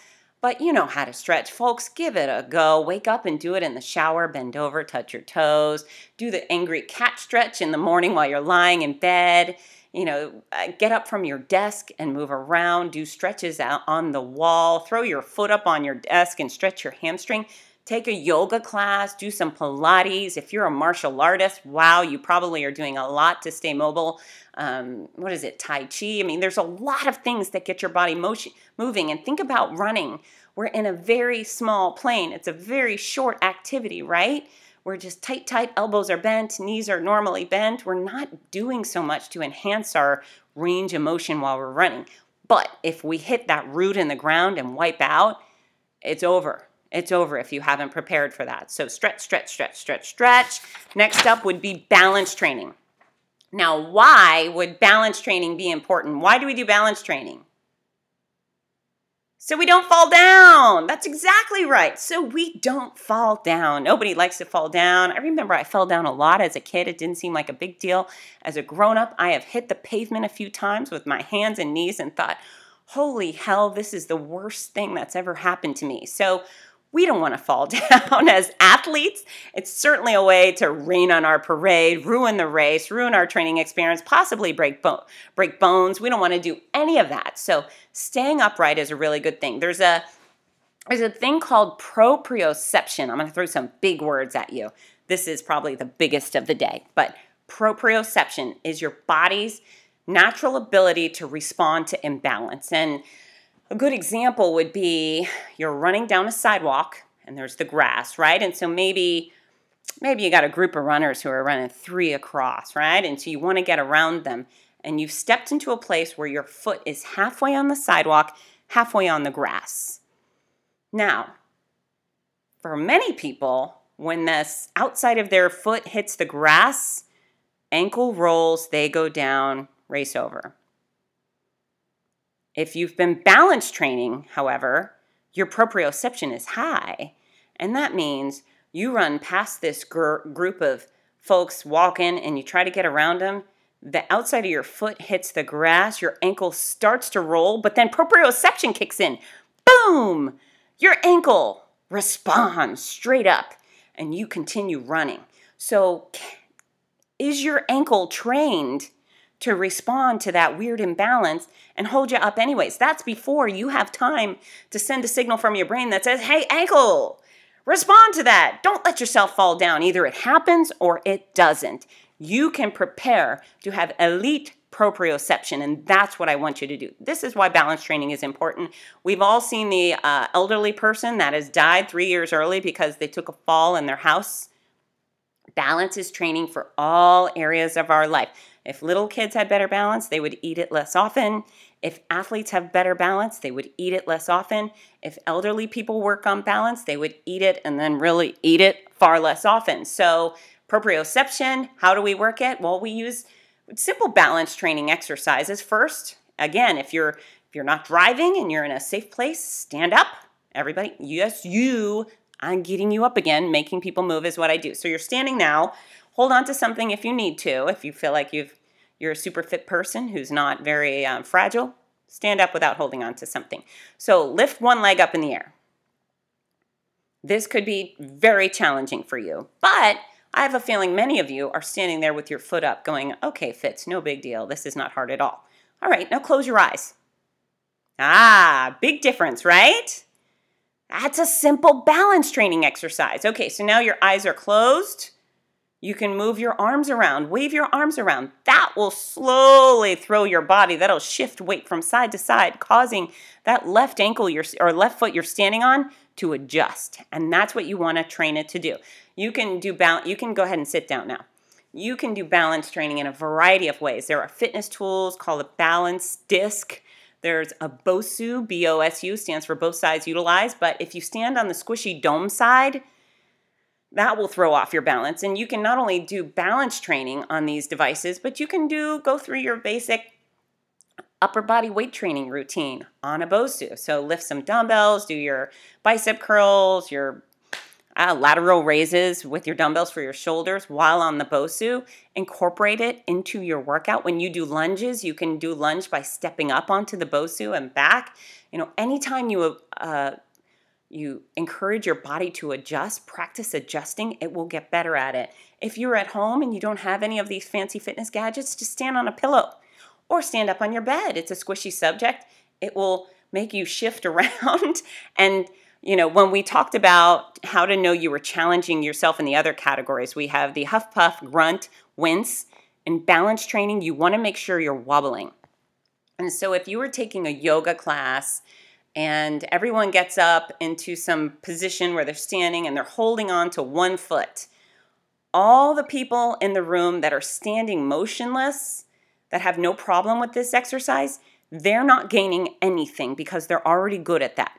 Speaker 2: But you know how to stretch, folks. Give it a go. Wake up and do it in the shower. Bend over, touch your toes. Do the angry cat stretch in the morning while you're lying in bed. You know, uh, get up from your desk and move around. Do stretches out on the wall. Throw your foot up on your desk and stretch your hamstring. Take a yoga class, do some Pilates. If you're a martial artist, wow, you probably are doing a lot to stay mobile. Um, what is it, Tai Chi? I mean, there's a lot of things that get your body motion, moving. And think about running. We're in a very small plane, it's a very short activity, right? We're just tight, tight, elbows are bent, knees are normally bent. We're not doing so much to enhance our range of motion while we're running. But if we hit that root in the ground and wipe out, it's over. It's over if you haven't prepared for that. So stretch, stretch, stretch, stretch, stretch. Next up would be balance training. Now, why would balance training be important? Why do we do balance training? So we don't fall down. That's exactly right. So we don't fall down. Nobody likes to fall down. I remember I fell down a lot as a kid. It didn't seem like a big deal. As a grown up, I have hit the pavement a few times with my hands and knees and thought, holy hell, this is the worst thing that's ever happened to me. So we don't want to fall down as athletes. It's certainly a way to rain on our parade, ruin the race, ruin our training experience, possibly break bo- break bones. We don't want to do any of that. So staying upright is a really good thing. There's a there's a thing called proprioception. I'm going to throw some big words at you. This is probably the biggest of the day, but proprioception is your body's natural ability to respond to imbalance. And A good example would be you're running down a sidewalk and there's the grass, right? And so maybe maybe you got a group of runners who are running three across, right? And so you want to get around them and you've stepped into a place where your foot is halfway on the sidewalk, halfway on the grass. Now, for many people, when this outside of their foot hits the grass, ankle rolls, they go down, race over. If you've been balance training, however, your proprioception is high, and that means you run past this gr- group of folks walking and you try to get around them. The outside of your foot hits the grass, your ankle starts to roll, but then proprioception kicks in. Boom! Your ankle responds straight up and you continue running. So, is your ankle trained to respond to that weird imbalance and hold you up anyways? That's before you have time to send a signal from your brain that says, hey, ankle, respond to that. Don't let yourself fall down. Either it happens or it doesn't. You can prepare to have elite proprioception, and that's what I want you to do. This is why balance training is important. We've all seen the uh, elderly person that has died three years early because they took a fall in their house. Balance is training for all areas of our life. If little kids had better balance, they would eat it less often. If athletes have better balance, they would eat it less often. If elderly people work on balance, they would eat it and then really eat it far less often. So, proprioception, how do we work it? Well, we use simple balance training exercises first. Again, if you're if you're not driving and you're in a safe place, stand up. Everybody, yes, you. I'm getting you up again. Making people move is what I do. So you're standing now. Hold on to something if you need to. If you feel like you've you're a super fit person who's not very um, fragile, stand up without holding on to something. So lift one leg up in the air. This could be very challenging for you, but I have a feeling many of you are standing there with your foot up going, okay, Fitz, no big deal. This is not hard at all. All right, now close your eyes. Ah, big difference, right? That's a simple balance training exercise. Okay, so now your eyes are closed. You can move your arms around, wave your arms around. That will slowly throw your body. That'll shift weight from side to side, causing that left ankle or left foot you're standing on to adjust. And that's what you want to train it to do. You can do balance. You can go ahead and sit down now. You can do balance training in a variety of ways. There are fitness tools called a balance disc. There's a BOSU, B O S U stands for both sides utilized. But if you stand on the squishy dome side, that will throw off your balance. And you can not only do balance training on these devices, but you can do go through your basic upper body weight training routine on a BOSU. So lift some dumbbells, do your bicep curls, your uh, lateral raises with your dumbbells for your shoulders while on the BOSU. Incorporate it into your workout. When you do lunges, you can do lunge by stepping up onto the BOSU and back. You know, anytime you uh, you encourage your body to adjust, practice adjusting, it will get better at it. If you're at home and you don't have any of these fancy fitness gadgets, just stand on a pillow or stand up on your bed. It's a squishy subject. It will make you shift around. and, you know, when we talked about how to know you were challenging yourself in the other categories, we have the huff puff, grunt, wince. In balance training, you want to make sure you're wobbling. And so if you were taking a yoga class, and everyone gets up into some position where they're standing and they're holding on to one foot. All the people in the room that are standing motionless, that have no problem with this exercise, they're not gaining anything because they're already good at that.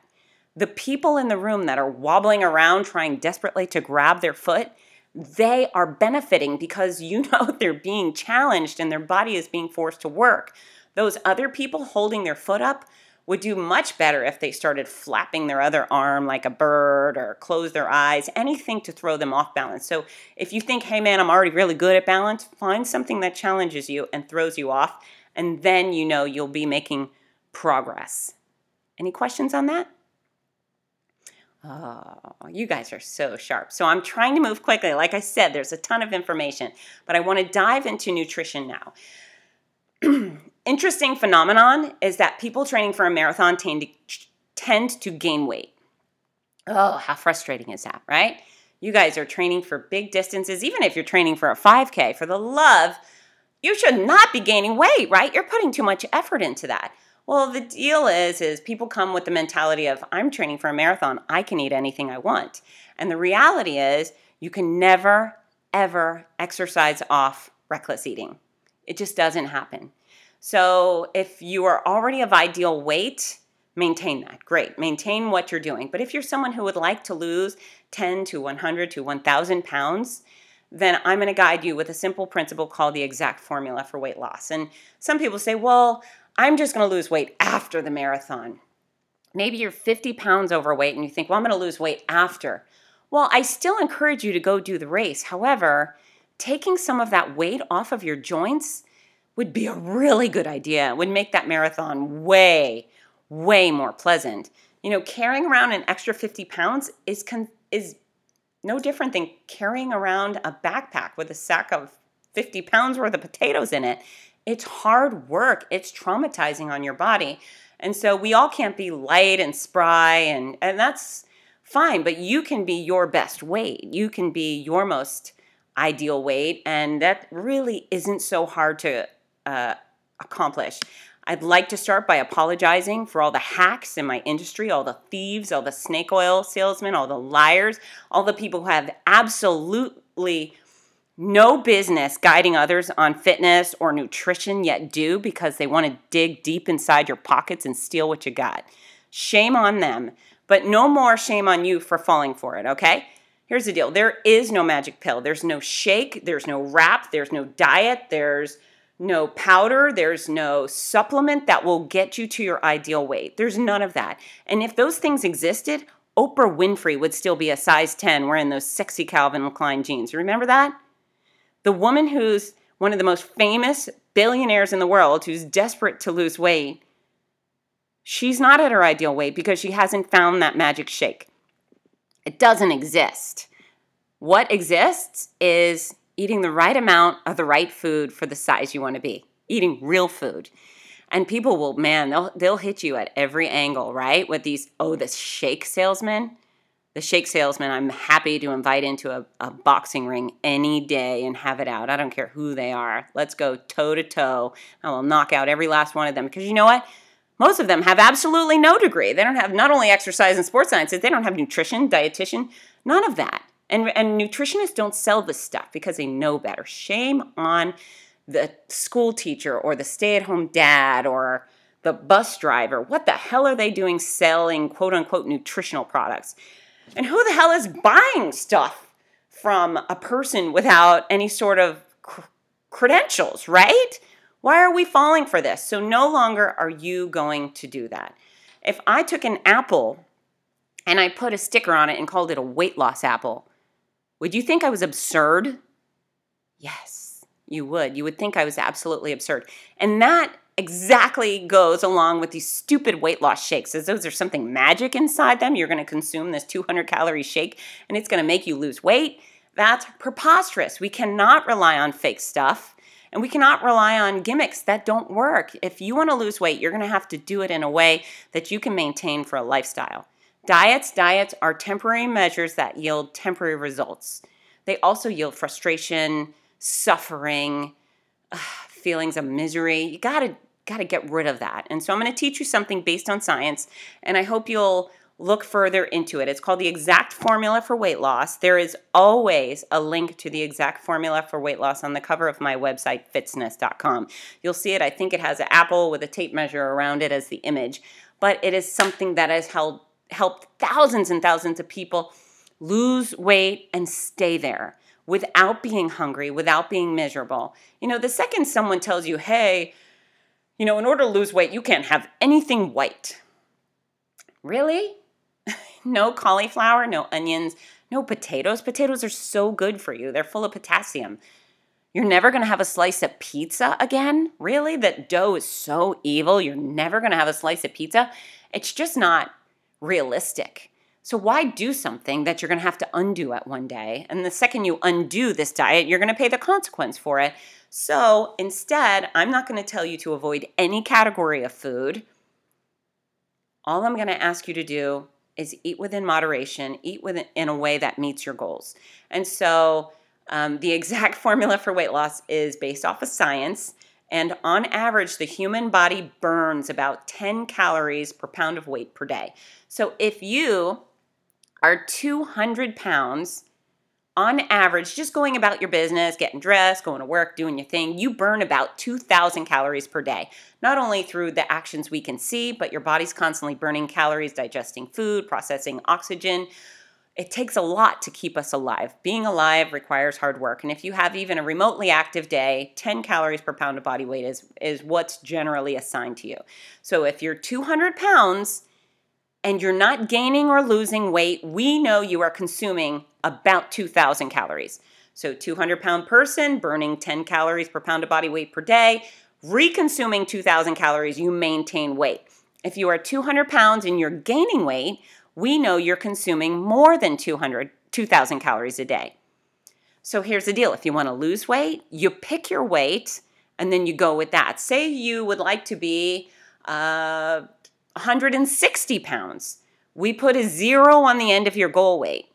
Speaker 2: The people in the room that are wobbling around trying desperately to grab their foot, they are benefiting because you know they're being challenged and their body is being forced to work. Those other people holding their foot up, would do much better if they started flapping their other arm like a bird or close their eyes, anything to throw them off balance. So if you think, hey man, I'm already really good at balance, find something that challenges you and throws you off, and then you know you'll be making progress. Any questions on that? Oh, you guys are so sharp. So I'm trying to move quickly. Like I said, there's a ton of information, but I want to dive into nutrition now. interesting phenomenon is that people training for a marathon tend to, tend to gain weight. Oh, how frustrating is that, right? You guys are training for big distances, even if you're training for a 5K, for the love, you should not be gaining weight, right? You're putting too much effort into that. Well, the deal is is people come with the mentality of I'm training for a marathon, I can eat anything I want. And the reality is you can never ever exercise off reckless eating. It just doesn't happen. So, if you are already of ideal weight, maintain that. Great. Maintain what you're doing. But if you're someone who would like to lose 10 to 100 to 1,000 pounds, then I'm going to guide you with a simple principle called the exact formula for weight loss. And some people say, well, I'm just going to lose weight after the marathon. Maybe you're 50 pounds overweight and you think, well, I'm going to lose weight after. Well, I still encourage you to go do the race. However, taking some of that weight off of your joints would be a really good idea. It would make that marathon way, way more pleasant. You know, carrying around an extra 50 pounds is con- is no different than carrying around a backpack with a sack of 50 pounds worth of potatoes in it. It's hard work. It's traumatizing on your body. And so we all can't be light and spry and and that's fine, but you can be your best weight. You can be your most ideal weight and that really isn't so hard to uh, accomplish. I'd like to start by apologizing for all the hacks in my industry, all the thieves, all the snake oil salesmen, all the liars, all the people who have absolutely no business guiding others on fitness or nutrition yet do because they want to dig deep inside your pockets and steal what you got. Shame on them, but no more shame on you for falling for it, okay? Here's the deal there is no magic pill. There's no shake, there's no wrap, there's no diet, there's no powder, there's no supplement that will get you to your ideal weight. There's none of that. And if those things existed, Oprah Winfrey would still be a size 10 wearing those sexy Calvin Klein jeans. Remember that? The woman who's one of the most famous billionaires in the world who's desperate to lose weight, she's not at her ideal weight because she hasn't found that magic shake. It doesn't exist. What exists is eating the right amount of the right food for the size you want to be, eating real food. And people will, man, they'll they'll hit you at every angle, right? With these, oh, this shake salesman. The shake salesman, I'm happy to invite into a, a boxing ring any day and have it out. I don't care who they are. Let's go toe to toe. I will knock out every last one of them. Because you know what? Most of them have absolutely no degree. They don't have not only exercise and sports sciences, they don't have nutrition, dietitian, none of that. And, and nutritionists don't sell this stuff because they know better. Shame on the school teacher or the stay at home dad or the bus driver. What the hell are they doing selling quote unquote nutritional products? And who the hell is buying stuff from a person without any sort of cr- credentials, right? Why are we falling for this? So no longer are you going to do that. If I took an apple and I put a sticker on it and called it a weight loss apple, would you think I was absurd? Yes, you would. You would think I was absolutely absurd. And that exactly goes along with these stupid weight loss shakes. As those are something magic inside them. You're going to consume this 200 calorie shake and it's going to make you lose weight. That's preposterous. We cannot rely on fake stuff and we cannot rely on gimmicks that don't work. If you want to lose weight, you're going to have to do it in a way that you can maintain for a lifestyle. Diets, diets are temporary measures that yield temporary results. They also yield frustration, suffering, ugh, feelings of misery. You got to got to get rid of that. And so I'm going to teach you something based on science and I hope you'll look further into it. It's called the exact formula for weight loss. There is always a link to the exact formula for weight loss on the cover of my website Fitzness.com. You'll see it. I think it has an apple with a tape measure around it as the image, but it is something that has held helped thousands and thousands of people lose weight and stay there without being hungry, without being miserable. You know, the second someone tells you, hey, you know, in order to lose weight, you can't have anything white. Really? no cauliflower, no onions, no potatoes. Potatoes are so good for you, they're full of potassium. You're never to have a slice of pizza again? Really? That dough is so evil. You're never to have a slice of pizza? It's just not realistic. So, why do something that you're going to have to undo at one day? And the second you undo this diet, you're going to pay the consequence for it. So, instead, I'm not going to tell you to avoid any category of food. All I'm going to ask you to do is eat within moderation, eat within, in a way that meets your goals. And so, um, the exact formula for weight loss is based off of science And on average, the human body burns about 10 calories per pound of weight per day. So if you are 200 pounds, on average, just going about your business, getting dressed, going to work, doing your thing, you burn about 2,000 calories per day. Not only through the actions we can see, but your body's constantly burning calories, digesting food, processing oxygen, it takes a lot to keep us alive. Being alive requires hard work. And if you have even a remotely active day, 10 calories per pound of body weight is, is what's generally assigned to you. So if you're 200 pounds and you're not gaining or losing weight, we know you are consuming about 2,000 calories. So 200 pound person burning 10 calories per pound of body weight per day, reconsuming 2,000 calories, you maintain weight. If you are 200 pounds and you're gaining weight, we know you're consuming more than 200, 2,000 calories a day. So here's the deal if you want to lose weight, you pick your weight and then you go with that. Say you would like to be uh, 160 pounds. We put a zero on the end of your goal weight.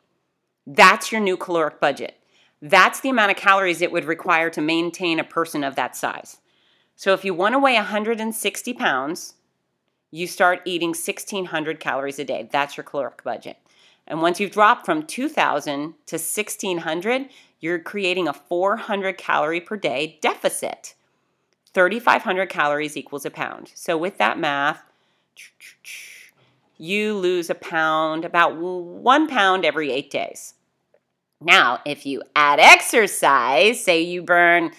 Speaker 2: That's your new caloric budget. That's the amount of calories it would require to maintain a person of that size. So if you want to weigh 160 pounds, you start eating 1600 calories a day. That's your caloric budget. And once you've dropped from 2000 to 1600, you're creating a 400 calorie per day deficit. 3500 calories equals a pound. So with that math, you lose a pound, about one pound every eight days. Now, if you add exercise, say you burn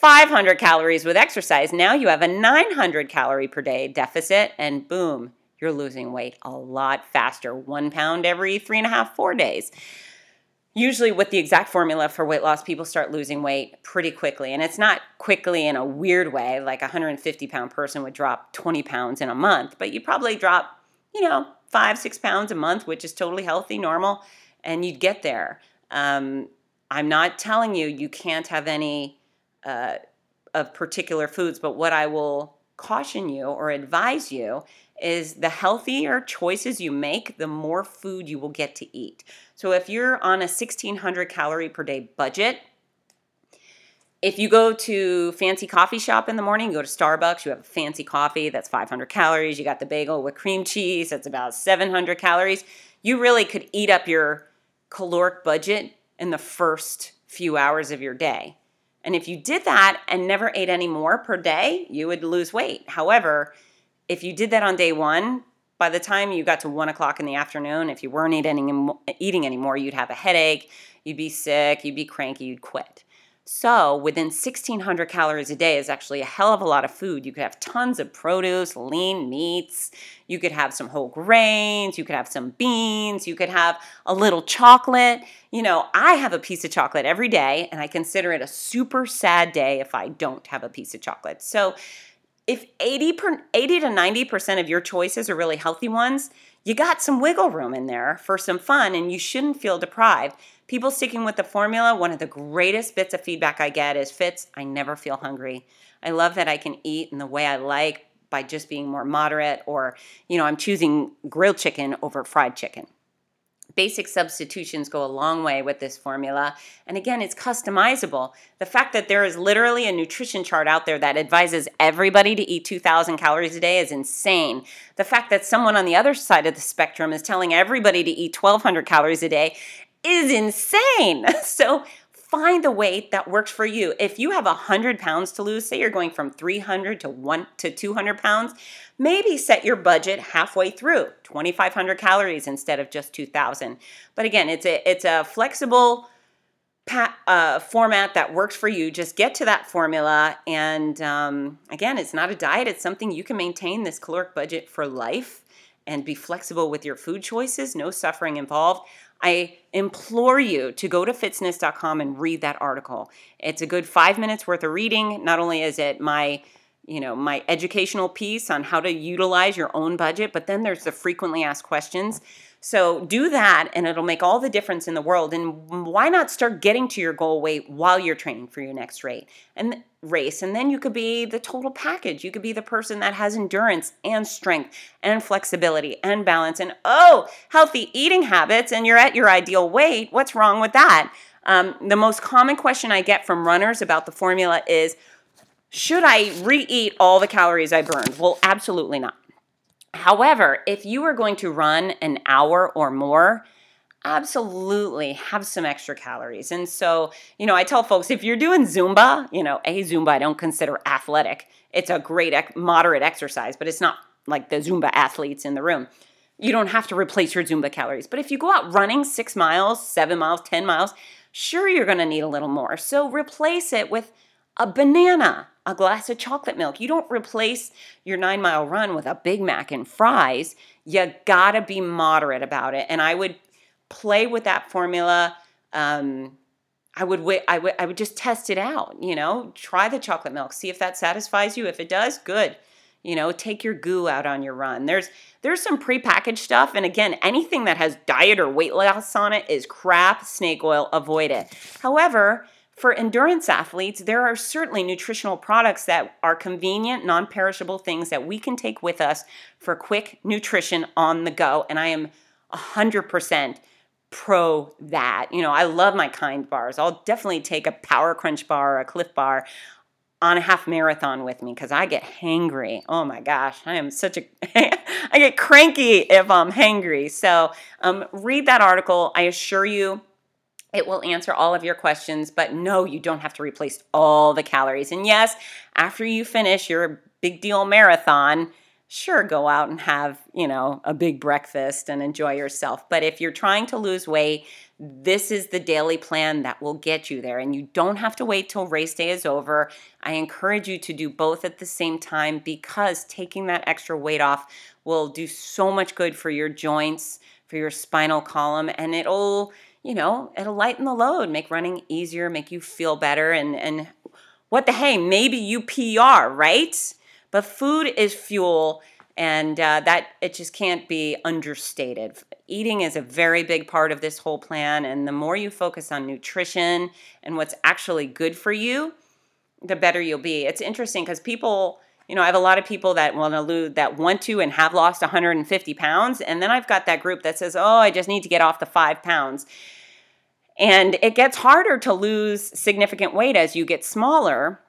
Speaker 2: 500 calories with exercise. Now you have a 900 calorie per day deficit, and boom, you're losing weight a lot faster. One pound every three and a half, four days. Usually, with the exact formula for weight loss, people start losing weight pretty quickly. And it's not quickly in a weird way, like a 150 pound person would drop 20 pounds in a month, but you probably drop, you know, five, six pounds a month, which is totally healthy, normal, and you'd get there. Um, I'm not telling you you can't have any uh, of particular foods, but what I will caution you or advise you is the healthier choices you make, the more food you will get to eat. So if you're on a 1600 calorie per day budget, if you go to fancy coffee shop in the morning, you go to Starbucks, you have a fancy coffee that's 500 calories, you got the bagel with cream cheese that's about 700 calories, you really could eat up your caloric budget in the first few hours of your day. And if you did that and never ate any more per day, you would lose weight. However, if you did that on day one, by the time you got to one o'clock in the afternoon, if you weren't eating, eating anymore, you'd have a headache, you'd be sick, you'd be cranky, you'd quit. So, within 1600 calories a day is actually a hell of a lot of food. You could have tons of produce, lean meats, you could have some whole grains, you could have some beans, you could have a little chocolate. You know, I have a piece of chocolate every day, and I consider it a super sad day if I don't have a piece of chocolate. So, if 80, per, 80 to 90% of your choices are really healthy ones, you got some wiggle room in there for some fun, and you shouldn't feel deprived. People sticking with the formula, one of the greatest bits of feedback I get is Fitz, I never feel hungry. I love that I can eat in the way I like by just being more moderate, or, you know, I'm choosing grilled chicken over fried chicken. Basic substitutions go a long way with this formula. And again, it's customizable. The fact that there is literally a nutrition chart out there that advises everybody to eat 2,000 calories a day is insane. The fact that someone on the other side of the spectrum is telling everybody to eat 1,200 calories a day is insane. So find the weight that works for you. If you have 100 pounds to lose, say you're going from 300 to 1 to 200 pounds, maybe set your budget halfway through, 2500 calories instead of just 2000. But again, it's a it's a flexible uh, format that works for you. Just get to that formula, and um, again, it's not a diet. It's something you can maintain this caloric budget for life and be flexible with your food choices. No suffering involved. I implore you to go to Fitzness.com and read that article. It's a good five minutes worth of reading. Not only is it my you know my educational piece on how to utilize your own budget but then there's the frequently asked questions so do that and it'll make all the difference in the world. And why not start getting to your goal weight while you're training for your next rate and race? And then you could be the total package. You could be the person that has endurance and strength and flexibility and balance and oh healthy eating habits and you're at your ideal weight. What's wrong with that? Um, the most common question i get from runners about the formula is Should I re eat all the calories I burned? Well, absolutely not. However, if you are going to run an hour or more, absolutely have some extra calories. And so, you know, I tell folks if you're doing Zumba, you know, a Zumba I don't consider athletic. It's a great moderate exercise, but it's not like the Zumba athletes in the room. You don't have to replace your Zumba calories. But if you go out running 6 miles, 7 miles, 10 miles, sure you're going to need a little more. So replace it with a banana, a glass of chocolate milk. You don't replace your nine mile run with a Big Mac and fries. You gotta be moderate about it. And I would play with that formula. Um, I would wait. I would. I would just test it out. You know, try the chocolate milk. See if that satisfies you. If it does, good. You know, take your goo out on your run. There's there's some prepackaged stuff, and again, anything that has diet or weight loss on it is crap. Snake oil. Avoid it. However, for endurance athletes, there are certainly nutritional products that are convenient, non perishable things that we can take with us for quick nutrition on the go. And I am 100% pro that. You know, I love my kind bars. I'll definitely take a Power Crunch bar, or a Clif bar on a half marathon with me because I get hangry. Oh my gosh, I am such a, I get cranky if I'm hangry. So um, read that article. I assure you, it will answer all of your questions, but no, you don't have to replace all the calories. And yes, after you finish your big deal marathon, sure, go out and have, you know, a big breakfast and enjoy yourself. But if you're trying to lose weight, this is the daily plan that will get you there. And you don't have to wait till race day is over. I encourage you to do both at the same time because taking that extra weight off will do so much good for your joints, for your spinal column, and it'll you know, it'll lighten the load, make running easier, make you feel better. And, and what the hey, maybe you PR, right? But food is fuel, and uh, that it just can't be understated. Eating is a very big part of this whole plan, and the more you focus on nutrition and what's actually good for you, the better you'll be. It's interesting because people you know, I have a lot of people that want to lose, that want to and have lost 150 pounds. And then I've got that group that says, oh, I just need to get off the five pounds. And it gets harder to lose significant weight as you get smaller.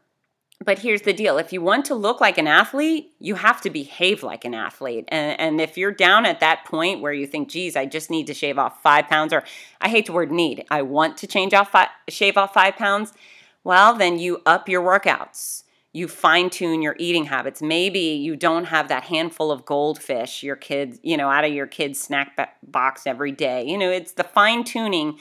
Speaker 2: But here's the deal if you want to look like an athlete, you have to behave like an athlete. And, and if you're down at that point where you think, geez, I just need to shave off five pounds, or I hate the word need, I want to change off five, shave off five pounds, well, then you up your workouts you fine tune your eating habits. Maybe you don't have that handful of goldfish your kids, you know, out of your kid's snack box every day. You know, it's the fine tuning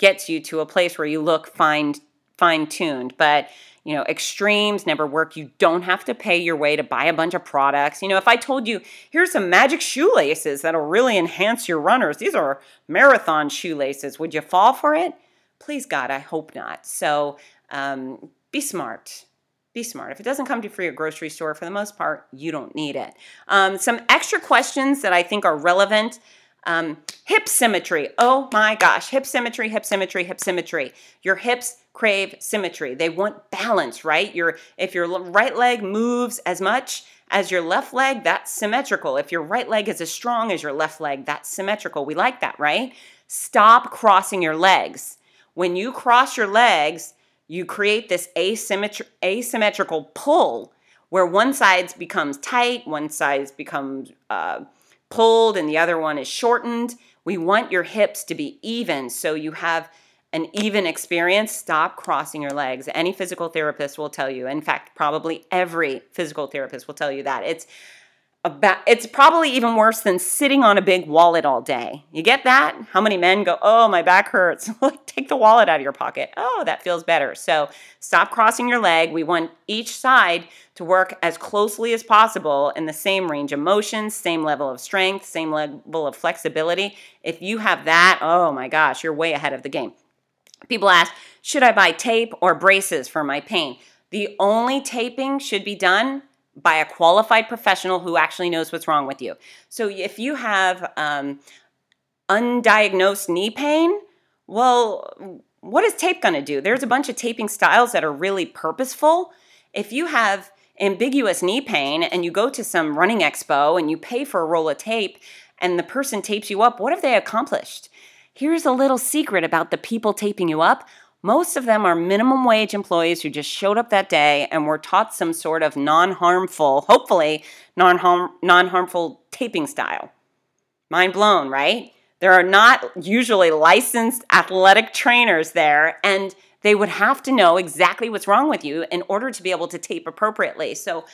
Speaker 2: gets you to a place where you look fine fine tuned. But you know, extremes never work. You don't have to pay your way to buy a bunch of products. You know, if I told you, here's some magic shoelaces that'll really enhance your runners, these are marathon shoelaces, would you fall for it? Please, God, I hope not. So um, be smart. Be smart. If it doesn't come to free a grocery store, for the most part, you don't need it. Um, some extra questions that I think are relevant um, hip symmetry. Oh my gosh, hip symmetry, hip symmetry, hip symmetry. Your hips crave symmetry. They want balance, right? Your if your right leg moves as much as your left leg, that's symmetrical. If your right leg is as strong as your left leg, that's symmetrical. We like that, right? Stop crossing your legs. When you cross your legs, you create this asymmetri- asymmetrical pull where one side becomes tight, one side becomes uh, pulled and the other one is shortened. We want your hips to be even so you have an even experience. Stop crossing your legs. Any physical therapist will tell you. In fact, probably every physical therapist will tell you that. It's about it's probably even worse than sitting on a big wallet all day. You get that? How many men go, "Oh, my back hurts." Take the wallet out of your pocket. "Oh, that feels better." So, stop crossing your leg. We want each side to work as closely as possible in the same range of motion, same level of strength, same level of flexibility. If you have that, oh my gosh, you're way ahead of the game. People ask, "Should I buy tape or braces for my pain?" The only taping should be done by a qualified professional who actually knows what's wrong with you. So if you have um, undiagnosed knee pain, well, what is tape going to do? There's a bunch of taping styles that are really purposeful. If you have ambiguous knee pain and you go to some running expo and you pay for a roll of tape and the person tapes you up, what have they accomplished? Here's a little secret about the people taping you up Most of them are minimum wage employees who just showed up that day and were taught some sort of non harmful, hopefully non harmful taping style. Mind blown, right? There are not usually licensed athletic trainers there, and they would have to know exactly what's wrong with you in order to be able to tape appropriately. So,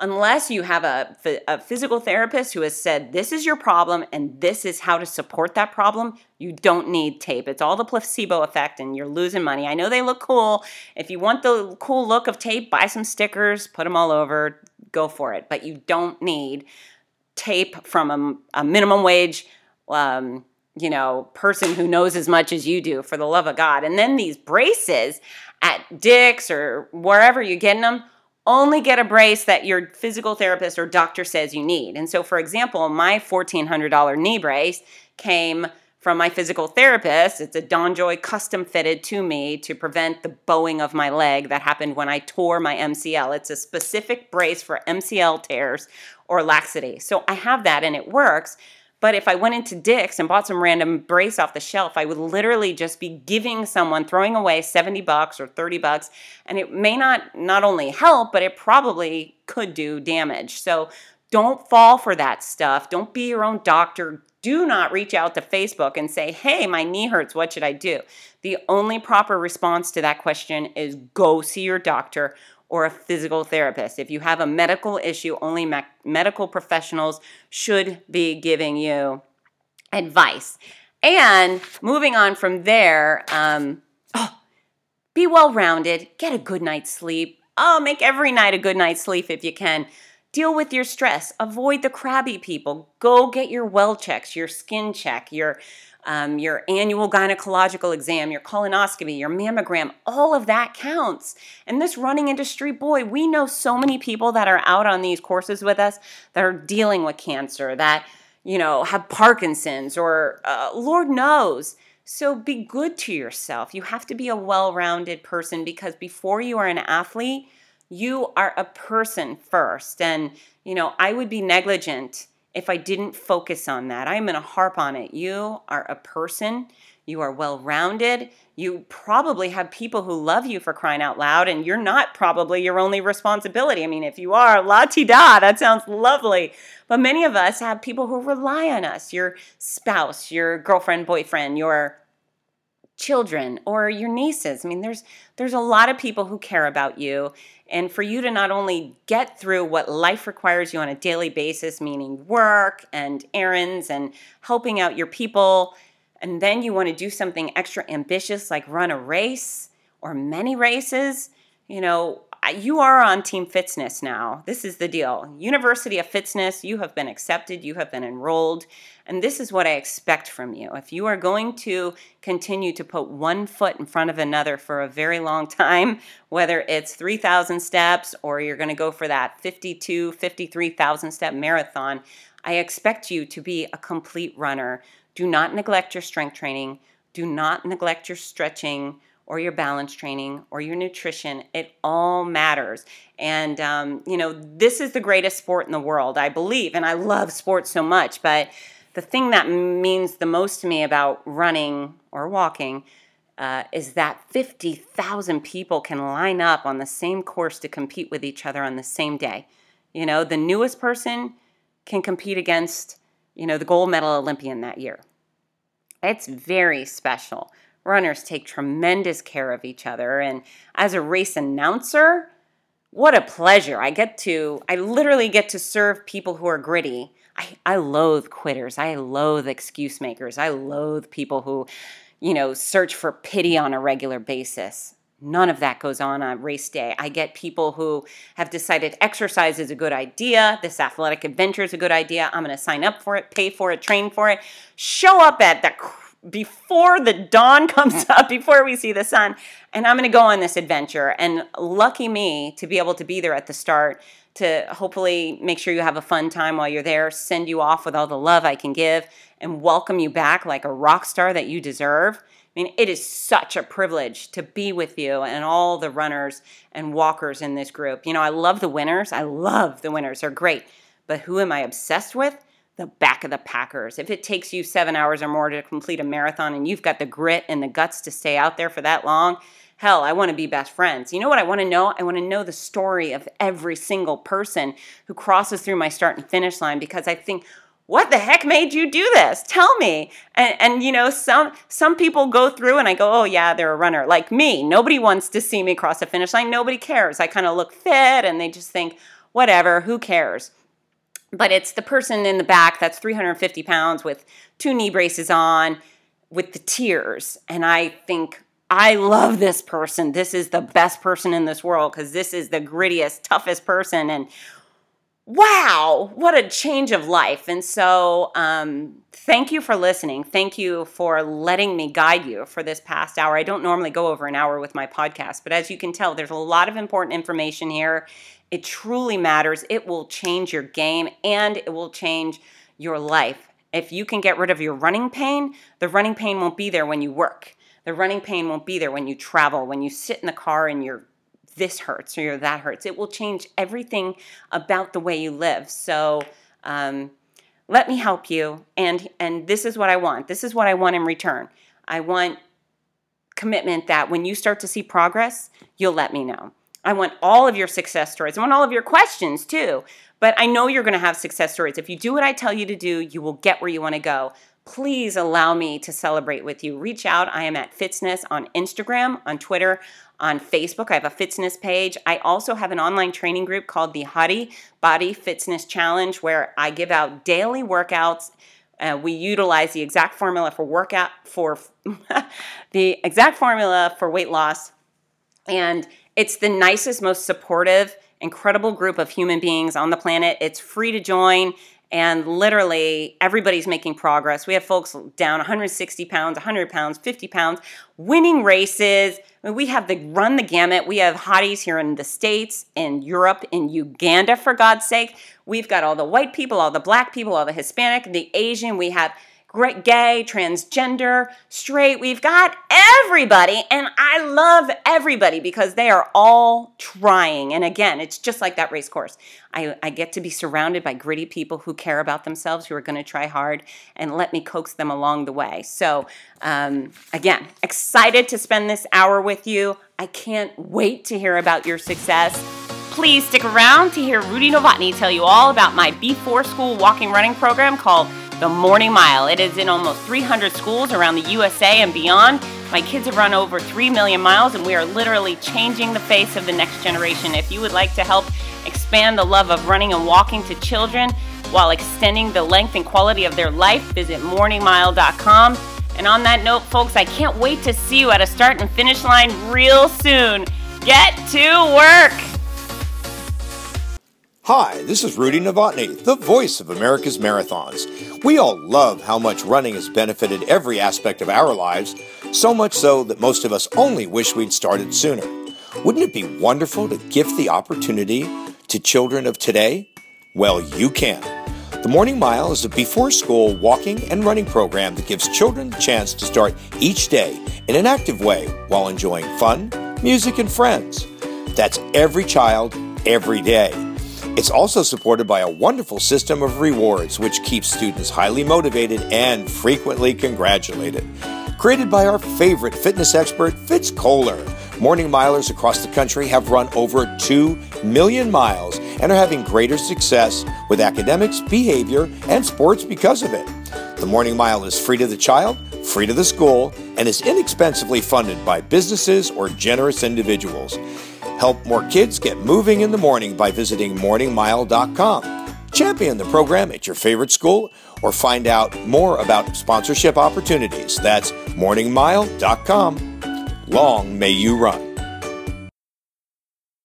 Speaker 2: unless you have a, a physical therapist who has said this is your problem and this is how to support that problem, you don't need tape. It's all the placebo effect and you're losing money. I know they look cool. If you want the cool look of tape, buy some stickers, put them all over, go for it. But you don't need tape from a, a minimum wage. Um, you know, person who knows as much as you do for the love of God. And then these braces at Dick's or wherever you're getting them, only get a brace that your physical therapist or doctor says you need. And so, for example, my $1,400 knee brace came from my physical therapist. It's a DonJoy custom fitted to me to prevent the bowing of my leg that happened when I tore my MCL. It's a specific brace for MCL tears or laxity. So I have that and it works. But if I went into Dick's and bought some random brace off the shelf, I would literally just be giving someone throwing away 70 bucks or 30 bucks and it may not not only help, but it probably could do damage. So don't fall for that stuff. Don't be your own doctor. Do not reach out to Facebook and say, "Hey, my knee hurts. What should I do?" The only proper response to that question is go see your doctor or a physical therapist. If you have a medical issue, only me- medical professionals should be giving you advice. And moving on from there, um, oh, be well rounded, get a good night's sleep. Oh, make every night a good night's sleep if you can. Deal with your stress. Avoid the crabby people. Go get your well checks, your skin check, your um, your annual gynecological exam, your colonoscopy, your mammogram, all of that counts. And this running industry, boy, we know so many people that are out on these courses with us that are dealing with cancer, that, you know, have Parkinson's or uh, Lord knows. So be good to yourself. You have to be a well rounded person because before you are an athlete, you are a person first. And, you know, I would be negligent if I didn't focus on that. I'm going to harp on it. You are a person. You are well rounded. You probably have people who love you for crying out loud, and you're not probably your only responsibility. I mean, if you are, la ti da, that sounds lovely. But many of us have people who rely on us your spouse, your girlfriend, boyfriend, your children or your nieces. I mean, there's there's a lot of people who care about you and for you to not only get through what life requires you on a daily basis, meaning work and errands and helping out your people, and then you want to do something extra ambitious like run a race or many races, you know, you are on Team Fitzness now. This is the deal. University of Fitzness, you have been accepted, you have been enrolled, and this is what I expect from you. If you are going to continue to put one foot in front of another for a very long time, whether it's 3,000 steps or you're going to go for that 52, 53,000 step marathon, I expect you to be a complete runner. Do not neglect your strength training, do not neglect your stretching or your balance training or your nutrition. It all matters. And, um, you know, this is the greatest sport in the world, I believe. And I love sports so much. But the thing that means the most to me about running or walking uh, is that 50,000 people can line up on the same course to compete with each other on the same day. You know, the newest person can compete against, you know, the gold medal Olympian that year. It's very special runners take tremendous care of each other. And as a race announcer, what a pleasure. I get to, I literally get to serve people who are gritty. I, I loathe quitters. I loathe excuse makers. I loathe people who, you know, search for pity on a regular basis. None of that goes on on race day. I get people who have decided exercise is a good idea, this athletic adventure is a good idea. I'm going to sign up for it, pay for it, train for it, show up at the before the dawn comes up, before we see the sun, and I'm going to go on this adventure. And lucky me to be able to be there at the start to hopefully make sure you have a fun time while you're there, send you off with all the love I can give, and welcome you back like a rock star that you deserve. I mean, it is such a privilege to be with you and all the runners and walkers in this group. You know, I love the winners. I love the winners. They're great. But who am I obsessed with? The back of the Packers. If it takes you seven hours or more to complete a marathon and you've got the grit and the guts to stay out there for that long, hell, I want to be best friends. You know what I want to know? I want to know the story of every single person who crosses through my start and finish line because I think, what the heck made you do this? Tell me. And, and, you know, some some people go through and I go, oh yeah, they're a runner. Like me, nobody wants to see me cross the finish line. Nobody cares. I kind of look fit, and they just think, whatever, who cares? But it's the person in the back that's 350 pounds with two knee braces on, with the tears, and I think. I love this person. This is the best person in this world because this is the grittiest, toughest person. And wow, what a change of life. And so, um, thank you for listening. Thank you for letting me guide you for this past hour. I don't normally go over an hour with my podcast, but as you can tell, there's a lot of important information here. It truly matters. It will change your game and it will change your life. If you can get rid of your running pain, the running pain won't be there when you work. The running pain won't be there when you travel, when you sit in the car and you're this hurts or your that hurts. It will change everything about the way you live. So um, let me help you. And and this is what I want. This is what I want in return. I want commitment that when you start to see progress, you'll let me know. I want all of your success stories. I want all of your questions too. But I know you're going to have success stories. If you do what I tell you to do, you will get where you want to go please allow me to celebrate with you. Reach out. I am at Fitzness on Instagram, on Twitter on Facebook. I have a Fitzness page. I also have an online training group called the Hottie Body Fitzness Challenge where I give out daily workouts. Uh, we utilize the exact formula for workout for the exact formula for weight loss. And it's the nicest, most supportive, incredible group of human beings on the planet. It's free to join and literally everybody's making progress. We have folks down 160 pounds, 100 pounds, 50 pounds, winning races. I mean, we have the run the gamut. We have hotties here in the States, in Europe, in Uganda, for God's sake. We've got all the white people, all the black people, all the Hispanic, the Asian. We have gay, transgender, straight. We've got everybody, and I love everybody because they are all trying. And again, it's just like that race course. I, I get to be surrounded by gritty people who care about themselves, who are going to try hard, and let me coax them along the way. So, um, again, excited to spend this hour with you. I can't wait to hear about your success. Please stick around to hear Rudy Novotny tell you all about my before school walking running program called the Morning Mile. It is in almost 300 schools around the USA and beyond. My kids have run over 3 million miles, and we are literally changing the face of the next generation. If you would like to help expand the love of running and walking to children while extending the length and quality of their life, visit morningmile.com. And on that note, folks, I can't wait to see you at a start and finish line real soon. Get to work!
Speaker 1: Hi, this is Rudy Novotny, the voice of America's Marathons. We all love how much running has benefited every aspect of our lives, so much so that most of us only wish we'd started sooner. Wouldn't it be wonderful to gift the opportunity to children of today? Well, you can. The Morning Mile is a before school walking and running program that gives children the chance to start each day in an active way while enjoying fun, music, and friends. That's every child, every day. It's also supported by a wonderful system of rewards, which keeps students highly motivated and frequently congratulated. Created by our favorite fitness expert, Fitz Koehler. Morning milers across the country have run over 2 million miles and are having greater success with academics, behavior, and sports because of it. The Morning Mile is free to the child, free to the school, and is inexpensively funded by businesses or generous individuals. Help more kids get moving in the morning by visiting morningmile.com. Champion the program at your favorite school or find out more about sponsorship opportunities. That's morningmile.com. Long may you run.